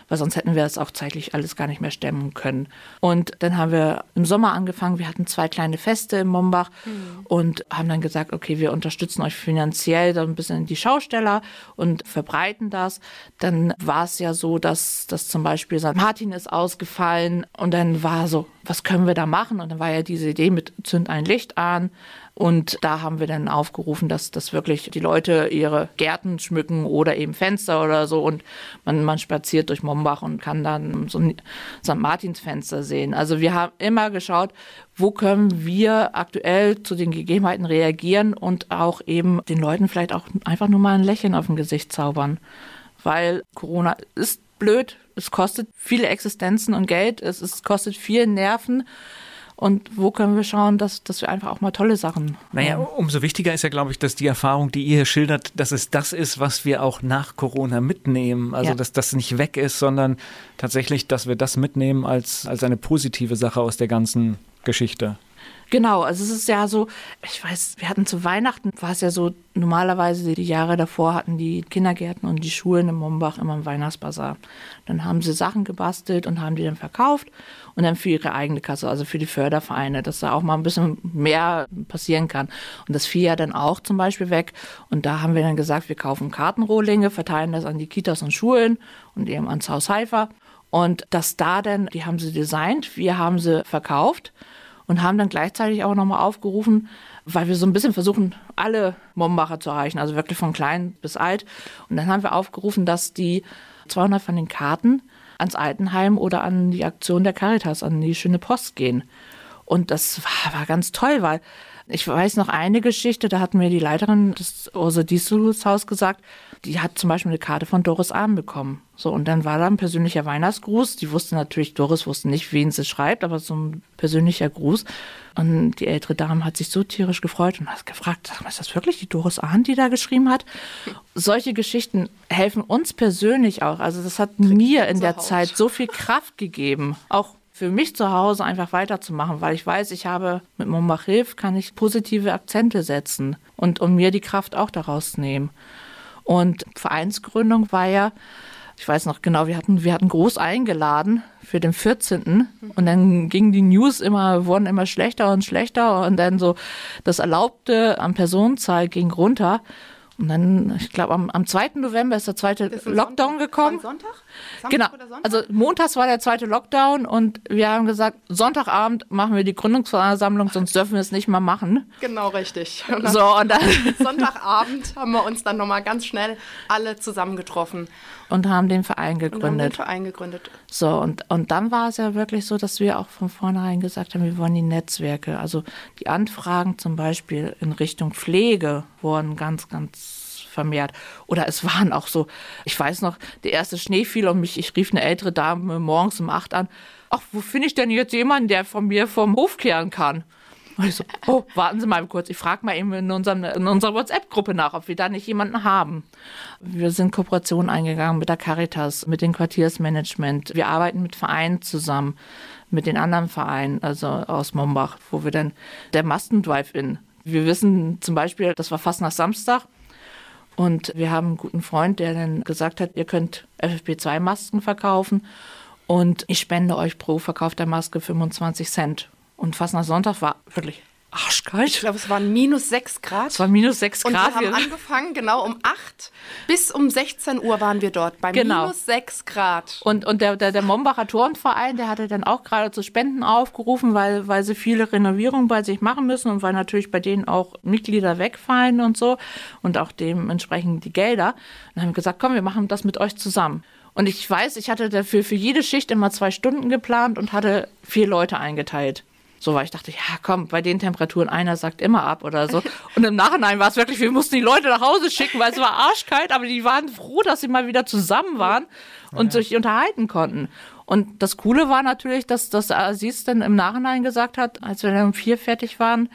S3: weil sonst hätten wir das auch zeitlich alles gar nicht mehr stemmen können. Und dann haben wir im Sommer angefangen, wir hatten zwei kleine Feste in Mombach mhm. und haben dann gesagt, okay, wir unterstützen euch finanziell so ein bisschen die Schausteller und verbreiten das. Dann war es ja so, dass, dass zum Beispiel St. Martin ist ausgefallen und dann war so, was können wir da machen? Und dann war ja diese Idee mit Zünd ein Licht an. Und da haben wir dann aufgerufen, dass, dass wirklich die Leute ihre Gärten schmücken oder eben Fenster oder so. Und man, man spaziert durch Mombach und kann dann so ein St. Martins Fenster sehen. Also wir haben immer geschaut, wo können wir aktuell zu den Gegebenheiten reagieren und auch eben den Leuten vielleicht auch einfach nur mal ein Lächeln auf dem Gesicht zaubern. Weil Corona ist blöd, es kostet viele Existenzen und Geld, es, es kostet viel Nerven. Und wo können wir schauen, dass, dass wir einfach auch mal tolle Sachen.
S5: Naja, umso wichtiger ist ja, glaube ich, dass die Erfahrung, die ihr hier schildert, dass es das ist, was wir auch nach Corona mitnehmen. Also, ja. dass das nicht weg ist, sondern tatsächlich, dass wir das mitnehmen als, als eine positive Sache aus der ganzen Geschichte.
S3: Genau, also es ist ja so, ich weiß, wir hatten zu Weihnachten, war es ja so, normalerweise die Jahre davor hatten die Kindergärten und die Schulen in Mombach immer einen Weihnachtsbazar. Dann haben sie Sachen gebastelt und haben die dann verkauft und dann für ihre eigene Kasse, also für die Fördervereine, dass da auch mal ein bisschen mehr passieren kann. Und das fiel ja dann auch zum Beispiel weg. Und da haben wir dann gesagt, wir kaufen Kartenrohlinge, verteilen das an die Kitas und Schulen und eben ans Haus Haifa. Und das da dann, die haben sie designt, wir haben sie verkauft und haben dann gleichzeitig auch nochmal aufgerufen, weil wir so ein bisschen versuchen, alle Mombacher zu erreichen, also wirklich von klein bis alt. Und dann haben wir aufgerufen, dass die 200 von den Karten ans Altenheim oder an die Aktion der Caritas, an die schöne Post gehen. Und das war, war ganz toll, weil ich weiß noch eine Geschichte, da hat mir die Leiterin des Ursa Haus gesagt, die hat zum Beispiel eine Karte von Doris Arm bekommen. So, und dann war da ein persönlicher Weihnachtsgruß. Die wusste natürlich, Doris wusste nicht, wen sie schreibt, aber so ein persönlicher Gruß. Und die ältere Dame hat sich so tierisch gefreut und hat gefragt, ist das wirklich die Doris Ahn, die da geschrieben hat? Solche Geschichten helfen uns persönlich auch. Also das hat Kriegt mir in der Haut. Zeit so viel Kraft gegeben, auch für mich zu Hause einfach weiterzumachen, weil ich weiß, ich habe mit Mombach Hilf kann ich positive Akzente setzen und, und mir die Kraft auch daraus nehmen. Und Vereinsgründung war ja, ich weiß noch genau, wir hatten, wir hatten groß eingeladen für den 14. Und dann gingen die News immer, wurden immer schlechter und schlechter und dann so das Erlaubte an Personenzahl ging runter. Und dann, ich glaube, am, am 2. November ist der zweite ist Lockdown
S4: Sonntag?
S3: gekommen.
S4: Sonntag?
S3: Samstag genau. Sonntag? Also montags war der zweite Lockdown und wir haben gesagt, Sonntagabend machen wir die Gründungsversammlung, sonst dürfen wir es nicht mal machen.
S4: Genau, richtig.
S3: Und so, und dann
S4: Sonntagabend haben wir uns dann nochmal ganz schnell alle zusammengetroffen.
S3: Und haben den Verein gegründet. Und haben den
S4: Verein gegründet.
S3: So, und, und dann war es ja wirklich so, dass wir auch von vornherein gesagt haben, wir wollen die Netzwerke, also die Anfragen zum Beispiel in Richtung Pflege wurden ganz, ganz vermehrt. Oder es waren auch so, ich weiß noch, der erste Schnee fiel und mich, ich rief eine ältere Dame morgens um acht an. Ach, wo finde ich denn jetzt jemanden, der von mir vom Hof kehren kann? Und ich so, oh, warten Sie mal kurz, ich frage mal eben in, unserem, in unserer WhatsApp-Gruppe nach, ob wir da nicht jemanden haben. Wir sind Kooperationen eingegangen mit der Caritas, mit dem Quartiersmanagement. Wir arbeiten mit Vereinen zusammen, mit den anderen Vereinen, also aus Mombach, wo wir dann der Masten-Drive-In. Wir wissen zum Beispiel, das war fast nach Samstag, und wir haben einen guten Freund, der dann gesagt hat, ihr könnt FFP2-Masken verkaufen und ich spende euch pro verkaufter Maske 25 Cent. Und fast nach Sonntag war wirklich arschkalt.
S4: Ich glaube, es waren minus 6 Grad.
S3: Es war minus 6 Grad.
S4: Und wir haben angefangen, genau um 8 bis um 16 Uhr waren wir dort, bei genau. minus 6 Grad.
S3: Und, und der, der, der Mombacher Turnverein, der hatte dann auch gerade zu Spenden aufgerufen, weil, weil sie viele Renovierungen bei sich machen müssen und weil natürlich bei denen auch Mitglieder wegfallen und so und auch dementsprechend die Gelder. dann haben wir gesagt, komm, wir machen das mit euch zusammen. Und ich weiß, ich hatte dafür für jede Schicht immer zwei Stunden geplant und hatte vier Leute eingeteilt. So, weil ich dachte, ja, komm, bei den Temperaturen, einer sagt immer ab oder so. Und im Nachhinein war es wirklich, wir mussten die Leute nach Hause schicken, weil es war arschkalt, aber die waren froh, dass sie mal wieder zusammen waren und ja. sich unterhalten konnten. Und das Coole war natürlich, dass das Aziz dann im Nachhinein gesagt hat, als wir dann um vier fertig waren,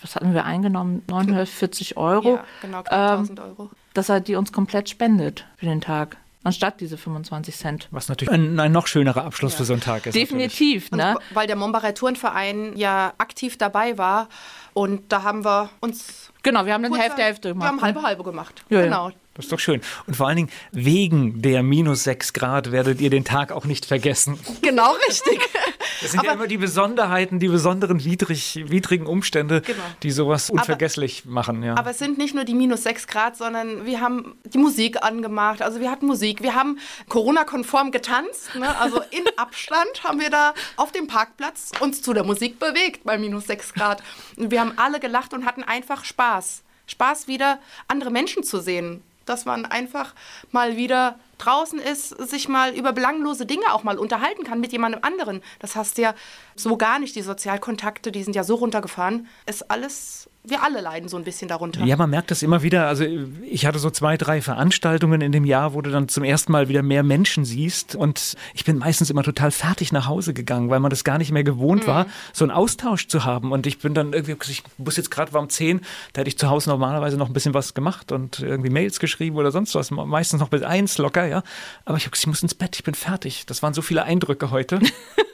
S3: was hatten wir eingenommen? 940 Euro.
S4: Ja, genau, 1000 ähm, Euro.
S3: Dass er die uns komplett spendet für den Tag anstatt diese 25 Cent.
S2: Was natürlich ein, ein noch schönerer Abschluss ja. für so einen Tag ist.
S3: Definitiv. Ne?
S4: weil der Mombacher Tourenverein ja aktiv dabei war und da haben wir uns.
S3: Genau, wir haben eine Hälfte, Hälfte
S4: gemacht. Wir haben halbe, halbe gemacht.
S2: Ja, genau. Ja. Das ist doch schön. Und vor allen Dingen, wegen der minus 6 Grad werdet ihr den Tag auch nicht vergessen.
S4: Genau, richtig.
S2: Das sind aber, ja immer die Besonderheiten, die besonderen widrig, widrigen Umstände, genau. die sowas unvergesslich
S4: aber,
S2: machen. Ja.
S4: Aber es sind nicht nur die minus 6 Grad, sondern wir haben die Musik angemacht. Also wir hatten Musik. Wir haben Corona-konform getanzt. Ne? Also in Abstand haben wir da auf dem Parkplatz uns zu der Musik bewegt bei minus 6 Grad. Und wir haben alle gelacht und hatten einfach Spaß. Spaß wieder andere Menschen zu sehen dass man einfach mal wieder draußen ist, sich mal über belanglose Dinge auch mal unterhalten kann mit jemandem anderen. Das hast du ja so gar nicht. Die Sozialkontakte, die sind ja so runtergefahren. Ist alles wir alle leiden so ein bisschen darunter.
S2: Ja, man merkt das immer wieder. Also ich hatte so zwei, drei Veranstaltungen in dem Jahr, wo du dann zum ersten Mal wieder mehr Menschen siehst. Und ich bin meistens immer total fertig nach Hause gegangen, weil man das gar nicht mehr gewohnt mhm. war, so einen Austausch zu haben. Und ich bin dann irgendwie, ich muss jetzt gerade war um zehn, da hätte ich zu Hause normalerweise noch ein bisschen was gemacht und irgendwie Mails geschrieben oder sonst was. Meistens noch bis eins locker, ja. Aber ich habe gesagt, ich muss ins Bett, ich bin fertig. Das waren so viele Eindrücke heute.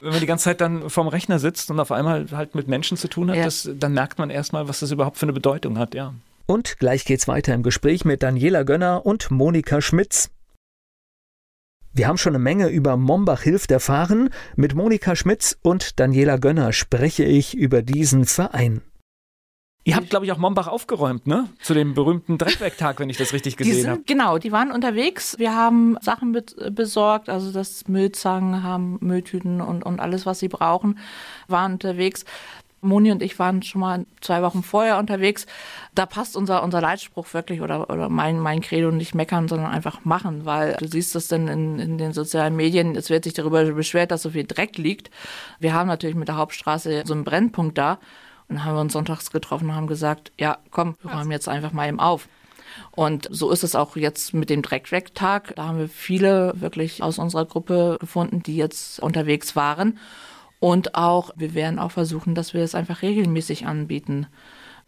S2: wenn man die ganze Zeit dann vorm Rechner sitzt und auf einmal halt mit Menschen zu tun hat, ja. das, dann merkt man erstmal, was das überhaupt für eine Bedeutung hat, ja.
S6: Und gleich geht's weiter im Gespräch mit Daniela Gönner und Monika Schmitz. Wir haben schon eine Menge über Mombach Hilft erfahren. Mit Monika Schmitz und Daniela Gönner spreche ich über diesen Verein.
S2: Ihr habt, glaube ich, auch Mombach aufgeräumt, ne? Zu dem berühmten Dreckwerktag, wenn ich das richtig gesehen habe.
S3: Genau, die waren unterwegs. Wir haben Sachen besorgt, also das Müllzangen haben Mülltüten und, und alles, was sie brauchen, waren unterwegs. Moni und ich waren schon mal zwei Wochen vorher unterwegs. Da passt unser, unser Leitspruch wirklich oder, oder mein, mein Credo nicht meckern, sondern einfach machen, weil du siehst das dann in, in den sozialen Medien, es wird sich darüber beschwert, dass so viel Dreck liegt. Wir haben natürlich mit der Hauptstraße so einen Brennpunkt da dann haben wir uns sonntags getroffen und haben gesagt, ja, komm, wir räumen jetzt einfach mal eben auf. Und so ist es auch jetzt mit dem Dreck-Weg-Tag. Da haben wir viele wirklich aus unserer Gruppe gefunden, die jetzt unterwegs waren. Und auch, wir werden auch versuchen, dass wir es einfach regelmäßig anbieten.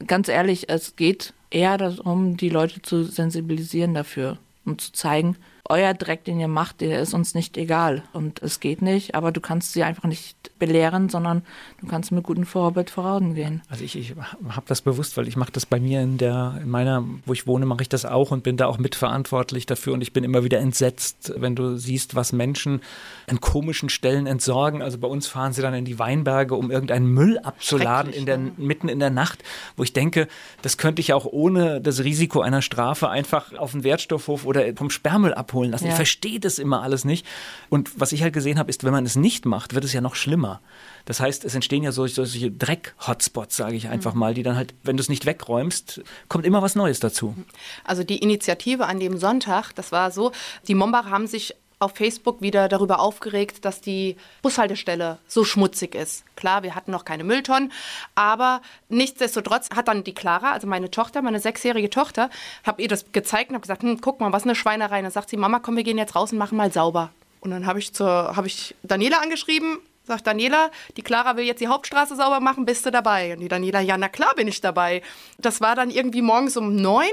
S3: Ganz ehrlich, es geht eher darum, die Leute zu sensibilisieren dafür und zu zeigen, euer Dreck, den ihr macht, der ist uns nicht egal. Und es geht nicht, aber du kannst sie einfach nicht belehren, sondern du kannst mit gutem Vorbild vorangehen.
S2: Also ich, ich habe das bewusst, weil ich mache das bei mir in der, in meiner, wo ich wohne, mache ich das auch und bin da auch mitverantwortlich dafür. Und ich bin immer wieder entsetzt, wenn du siehst, was Menschen an komischen Stellen entsorgen. Also bei uns fahren sie dann in die Weinberge, um irgendeinen Müll abzuladen in der, mitten in der Nacht, wo ich denke, das könnte ich auch ohne das Risiko einer Strafe einfach auf den Wertstoffhof oder vom Sperrmüll abholen holen lassen. Ja. Ich verstehe das immer alles nicht. Und was ich halt gesehen habe, ist, wenn man es nicht macht, wird es ja noch schlimmer. Das heißt, es entstehen ja solche, solche Dreck-Hotspots, sage ich einfach mhm. mal, die dann halt, wenn du es nicht wegräumst, kommt immer was Neues dazu.
S4: Also die Initiative an dem Sonntag, das war so, die Mombacher haben sich auf Facebook wieder darüber aufgeregt, dass die Bushaltestelle so schmutzig ist. Klar, wir hatten noch keine Mülltonnen, aber nichtsdestotrotz hat dann die Clara, also meine Tochter, meine sechsjährige Tochter, habe ihr das gezeigt und habe gesagt, hm, guck mal, was eine Schweinerei. Dann sagt sie, Mama, komm, wir gehen jetzt raus und machen mal sauber. Und dann habe ich, hab ich Daniela angeschrieben, Sagt Daniela, die Clara will jetzt die Hauptstraße sauber machen, bist du dabei? Und die Daniela, ja, na klar bin ich dabei. Das war dann irgendwie morgens um neun.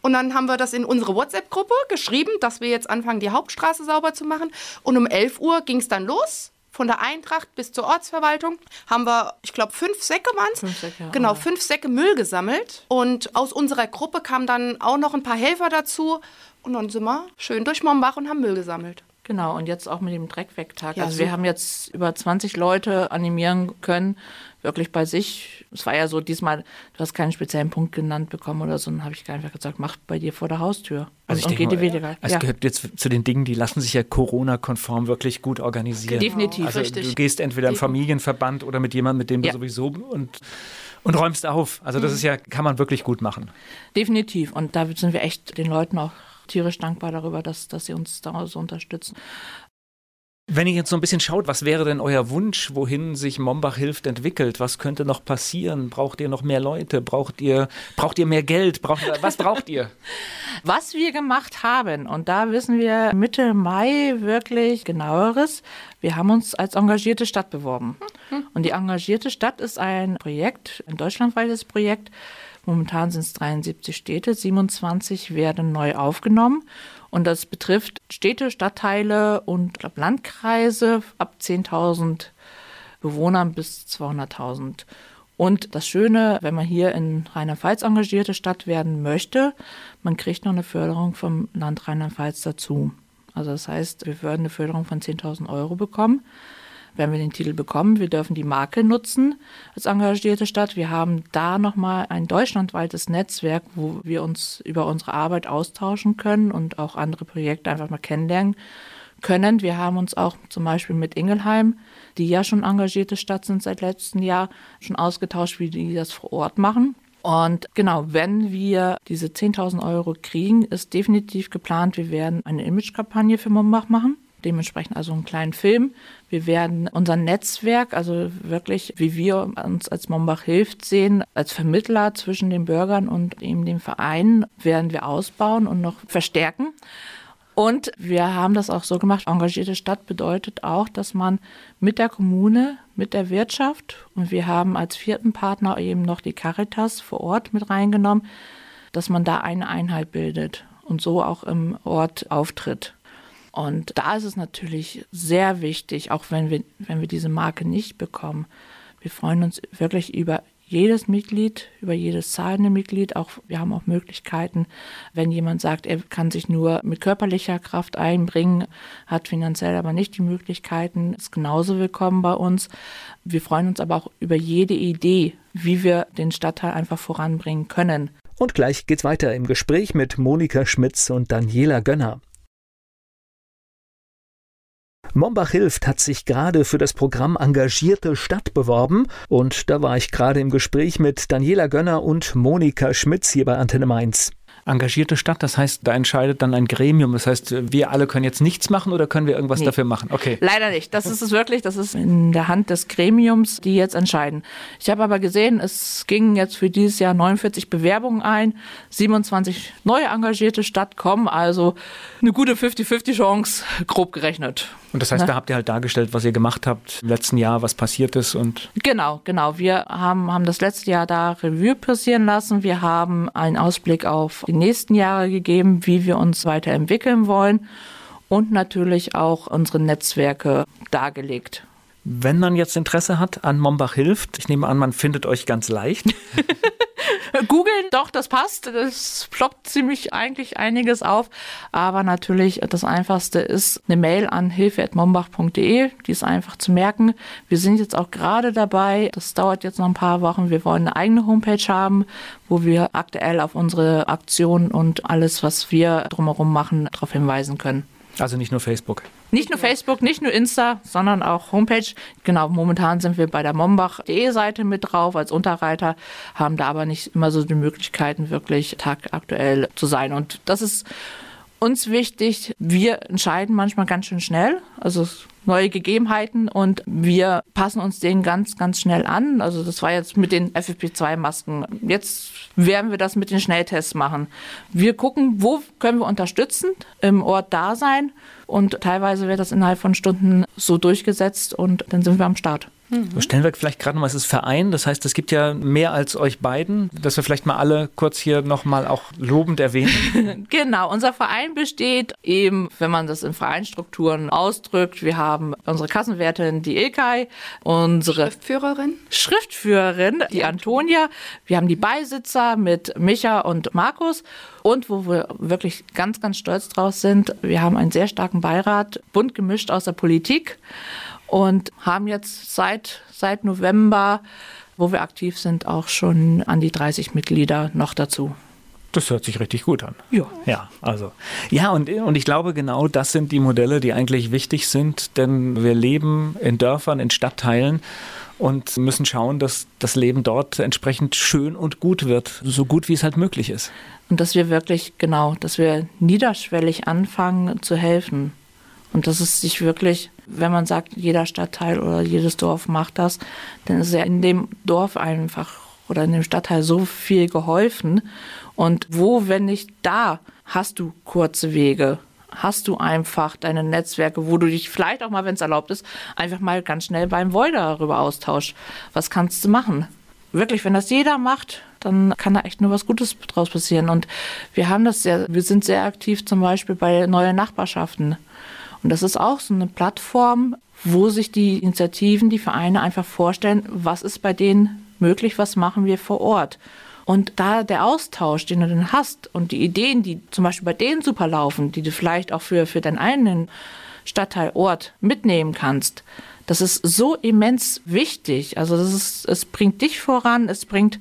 S4: Und dann haben wir das in unsere WhatsApp-Gruppe geschrieben, dass wir jetzt anfangen, die Hauptstraße sauber zu machen. Und um 11 Uhr ging es dann los. Von der Eintracht bis zur Ortsverwaltung haben wir, ich glaube, fünf Säcke waren es. Säcke. Genau, fünf Säcke Müll gesammelt. Und aus unserer Gruppe kamen dann auch noch ein paar Helfer dazu. Und dann sind wir schön durch Mombach und haben Müll gesammelt.
S3: Genau, und jetzt auch mit dem Dreckwegtag. Ja, also wir haben jetzt über 20 Leute animieren können, wirklich bei sich. Es war ja so diesmal, du hast keinen speziellen Punkt genannt bekommen oder so, dann habe ich einfach gesagt, mach bei dir vor der Haustür.
S2: Also, also ich denke, geht mal, es ja. gehört jetzt zu den Dingen, die lassen sich ja Corona-konform wirklich gut organisieren.
S3: Definitiv,
S2: also
S3: richtig.
S2: Du gehst entweder im Familienverband oder mit jemandem, mit dem du ja. sowieso und und räumst auf. Also das mhm. ist ja, kann man wirklich gut machen.
S3: Definitiv. Und da sind wir echt den Leuten auch tierisch dankbar darüber, dass, dass sie uns da so unterstützen.
S2: Wenn ihr jetzt so ein bisschen schaut, was wäre denn euer Wunsch, wohin sich Mombach hilft entwickelt? Was könnte noch passieren? Braucht ihr noch mehr Leute? Braucht ihr, braucht ihr mehr Geld? Braucht, was braucht ihr?
S3: Was wir gemacht haben, und da wissen wir Mitte Mai wirklich genaueres, wir haben uns als engagierte Stadt beworben. Und die engagierte Stadt ist ein Projekt, ein deutschlandweites Projekt. Momentan sind es 73 Städte, 27 werden neu aufgenommen. Und das betrifft Städte, Stadtteile und glaub, Landkreise ab 10.000 Bewohnern bis 200.000. Und das Schöne, wenn man hier in Rheinland-Pfalz engagierte Stadt werden möchte, man kriegt noch eine Förderung vom Land Rheinland-Pfalz dazu. Also das heißt, wir würden eine Förderung von 10.000 Euro bekommen wenn wir den Titel bekommen. Wir dürfen die Marke nutzen als engagierte Stadt. Wir haben da nochmal ein deutschlandweites Netzwerk, wo wir uns über unsere Arbeit austauschen können und auch andere Projekte einfach mal kennenlernen können. Wir haben uns auch zum Beispiel mit Ingelheim, die ja schon engagierte Stadt sind seit letztem Jahr, schon ausgetauscht, wie die das vor Ort machen. Und genau, wenn wir diese 10.000 Euro kriegen, ist definitiv geplant, wir werden eine Imagekampagne für Mombach machen dementsprechend also einen kleinen Film. Wir werden unser Netzwerk, also wirklich, wie wir uns als Mombach hilft sehen, als Vermittler zwischen den Bürgern und eben dem Verein, werden wir ausbauen und noch verstärken. Und wir haben das auch so gemacht, engagierte Stadt bedeutet auch, dass man mit der Kommune, mit der Wirtschaft und wir haben als vierten Partner eben noch die Caritas vor Ort mit reingenommen, dass man da eine Einheit bildet und so auch im Ort auftritt. Und da ist es natürlich sehr wichtig, auch wenn wir, wenn wir diese Marke nicht bekommen. Wir freuen uns wirklich über jedes Mitglied, über jedes zahlende Mitglied. Auch wir haben auch Möglichkeiten, wenn jemand sagt, er kann sich nur mit körperlicher Kraft einbringen, hat finanziell aber nicht die Möglichkeiten, ist genauso willkommen bei uns. Wir freuen uns aber auch über jede Idee, wie wir den Stadtteil einfach voranbringen können.
S6: Und gleich geht's weiter im Gespräch mit Monika Schmitz und Daniela Gönner. Mombach hilft hat sich gerade für das Programm Engagierte Stadt beworben. Und da war ich gerade im Gespräch mit Daniela Gönner und Monika Schmitz hier bei Antenne Mainz
S2: engagierte Stadt. Das heißt, da entscheidet dann ein Gremium. Das heißt, wir alle können jetzt nichts machen oder können wir irgendwas nee. dafür machen? Okay.
S3: Leider nicht. Das ist es wirklich. Das ist in der Hand des Gremiums, die jetzt entscheiden. Ich habe aber gesehen, es gingen jetzt für dieses Jahr 49 Bewerbungen ein, 27 neue engagierte Stadt kommen, also eine gute 50-50 Chance, grob gerechnet.
S2: Und das heißt, ne? da habt ihr halt dargestellt, was ihr gemacht habt im letzten Jahr, was passiert ist und.
S3: Genau, genau. Wir haben, haben das letzte Jahr da Revue passieren lassen. Wir haben einen Ausblick auf die nächsten Jahre gegeben, wie wir uns weiterentwickeln wollen und natürlich auch unsere Netzwerke dargelegt.
S2: Wenn man jetzt Interesse hat an Mombach hilft, ich nehme an, man findet euch ganz leicht.
S3: Googeln, doch, das passt. Das ploppt ziemlich eigentlich einiges auf. Aber natürlich das Einfachste ist eine Mail an hilfe.mombach.de. Die ist einfach zu merken. Wir sind jetzt auch gerade dabei. Das dauert jetzt noch ein paar Wochen. Wir wollen eine eigene Homepage haben, wo wir aktuell auf unsere Aktionen und alles, was wir drumherum machen, darauf hinweisen können.
S2: Also nicht nur Facebook.
S3: Nicht nur Facebook, nicht nur Insta, sondern auch Homepage. Genau, momentan sind wir bei der mombach.de Seite mit drauf als Unterreiter, haben da aber nicht immer so die Möglichkeiten, wirklich tagaktuell zu sein. Und das ist uns wichtig. Wir entscheiden manchmal ganz schön schnell. Also neue Gegebenheiten und wir passen uns denen ganz, ganz schnell an. Also das war jetzt mit den FFP2-Masken. Jetzt werden wir das mit den Schnelltests machen. Wir gucken, wo können wir unterstützend im Ort da sein und teilweise wird das innerhalb von Stunden so durchgesetzt und dann sind wir am Start.
S2: Mhm. Stellen wir vielleicht gerade nochmal, es ist Verein, das heißt, es gibt ja mehr als euch beiden, dass wir vielleicht mal alle kurz hier nochmal auch lobend erwähnen.
S3: genau, unser Verein besteht eben, wenn man das in Vereinsstrukturen ausdrückt, wir haben unsere Kassenwertin, die Ilkay, unsere
S4: Schriftführerin,
S3: Schriftführerin, die Antonia, wir haben die Beisitzer mit Micha und Markus. Und wo wir wirklich ganz, ganz stolz drauf sind, wir haben einen sehr starken Beirat, bunt gemischt aus der Politik und haben jetzt seit, seit November, wo wir aktiv sind, auch schon an die 30 Mitglieder noch dazu.
S2: Das hört sich richtig gut an.
S3: Ja.
S2: Ja, also. Ja, und, und ich glaube, genau das sind die Modelle, die eigentlich wichtig sind, denn wir leben in Dörfern, in Stadtteilen und müssen schauen, dass das Leben dort entsprechend schön und gut wird, so gut wie es halt möglich ist.
S3: Und dass wir wirklich, genau, dass wir niederschwellig anfangen zu helfen. Und dass es sich wirklich, wenn man sagt, jeder Stadtteil oder jedes Dorf macht das, dann ist ja in dem Dorf einfach oder in dem Stadtteil so viel geholfen. Und wo, wenn nicht da, hast du kurze Wege, hast du einfach deine Netzwerke, wo du dich vielleicht auch mal, wenn es erlaubt ist, einfach mal ganz schnell beim Void darüber austauschst. Was kannst du machen? Wirklich, wenn das jeder macht, dann kann da echt nur was Gutes draus passieren. Und wir haben das sehr, wir sind sehr aktiv zum Beispiel bei neuen Nachbarschaften. Und das ist auch so eine Plattform, wo sich die Initiativen, die Vereine einfach vorstellen, was ist bei denen möglich, was machen wir vor Ort. Und da der Austausch, den du dann hast und die Ideen, die zum Beispiel bei denen super laufen, die du vielleicht auch für, für deinen eigenen Stadtteil, Ort mitnehmen kannst, das ist so immens wichtig. Also das ist, es bringt dich voran, es bringt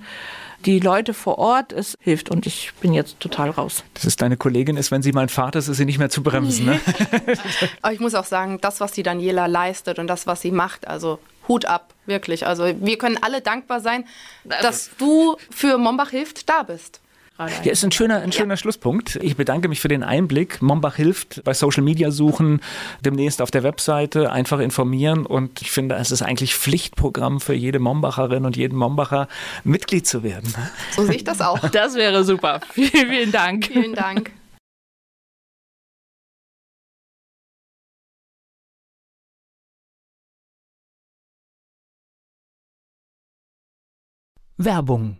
S3: die Leute vor Ort, es hilft und ich bin jetzt total raus.
S2: Das ist deine Kollegin ist, wenn sie mal Fahrt ist, ist sie nicht mehr zu bremsen. Ne?
S4: Aber ich muss auch sagen, das, was die Daniela leistet und das, was sie macht, also Hut ab, wirklich. Also wir können alle dankbar sein, dass du für Mombach hilft da bist
S2: gerade. Ja, ist ein schöner, ein schöner ja. Schlusspunkt. Ich bedanke mich für den Einblick. Mombach hilft bei Social Media suchen, demnächst auf der Webseite einfach informieren und ich finde, es ist eigentlich Pflichtprogramm für jede Mombacherin und jeden Mombacher Mitglied zu werden.
S4: So sehe ich das auch.
S3: Das wäre super. Vielen, vielen Dank.
S4: Vielen Dank.
S1: Werbung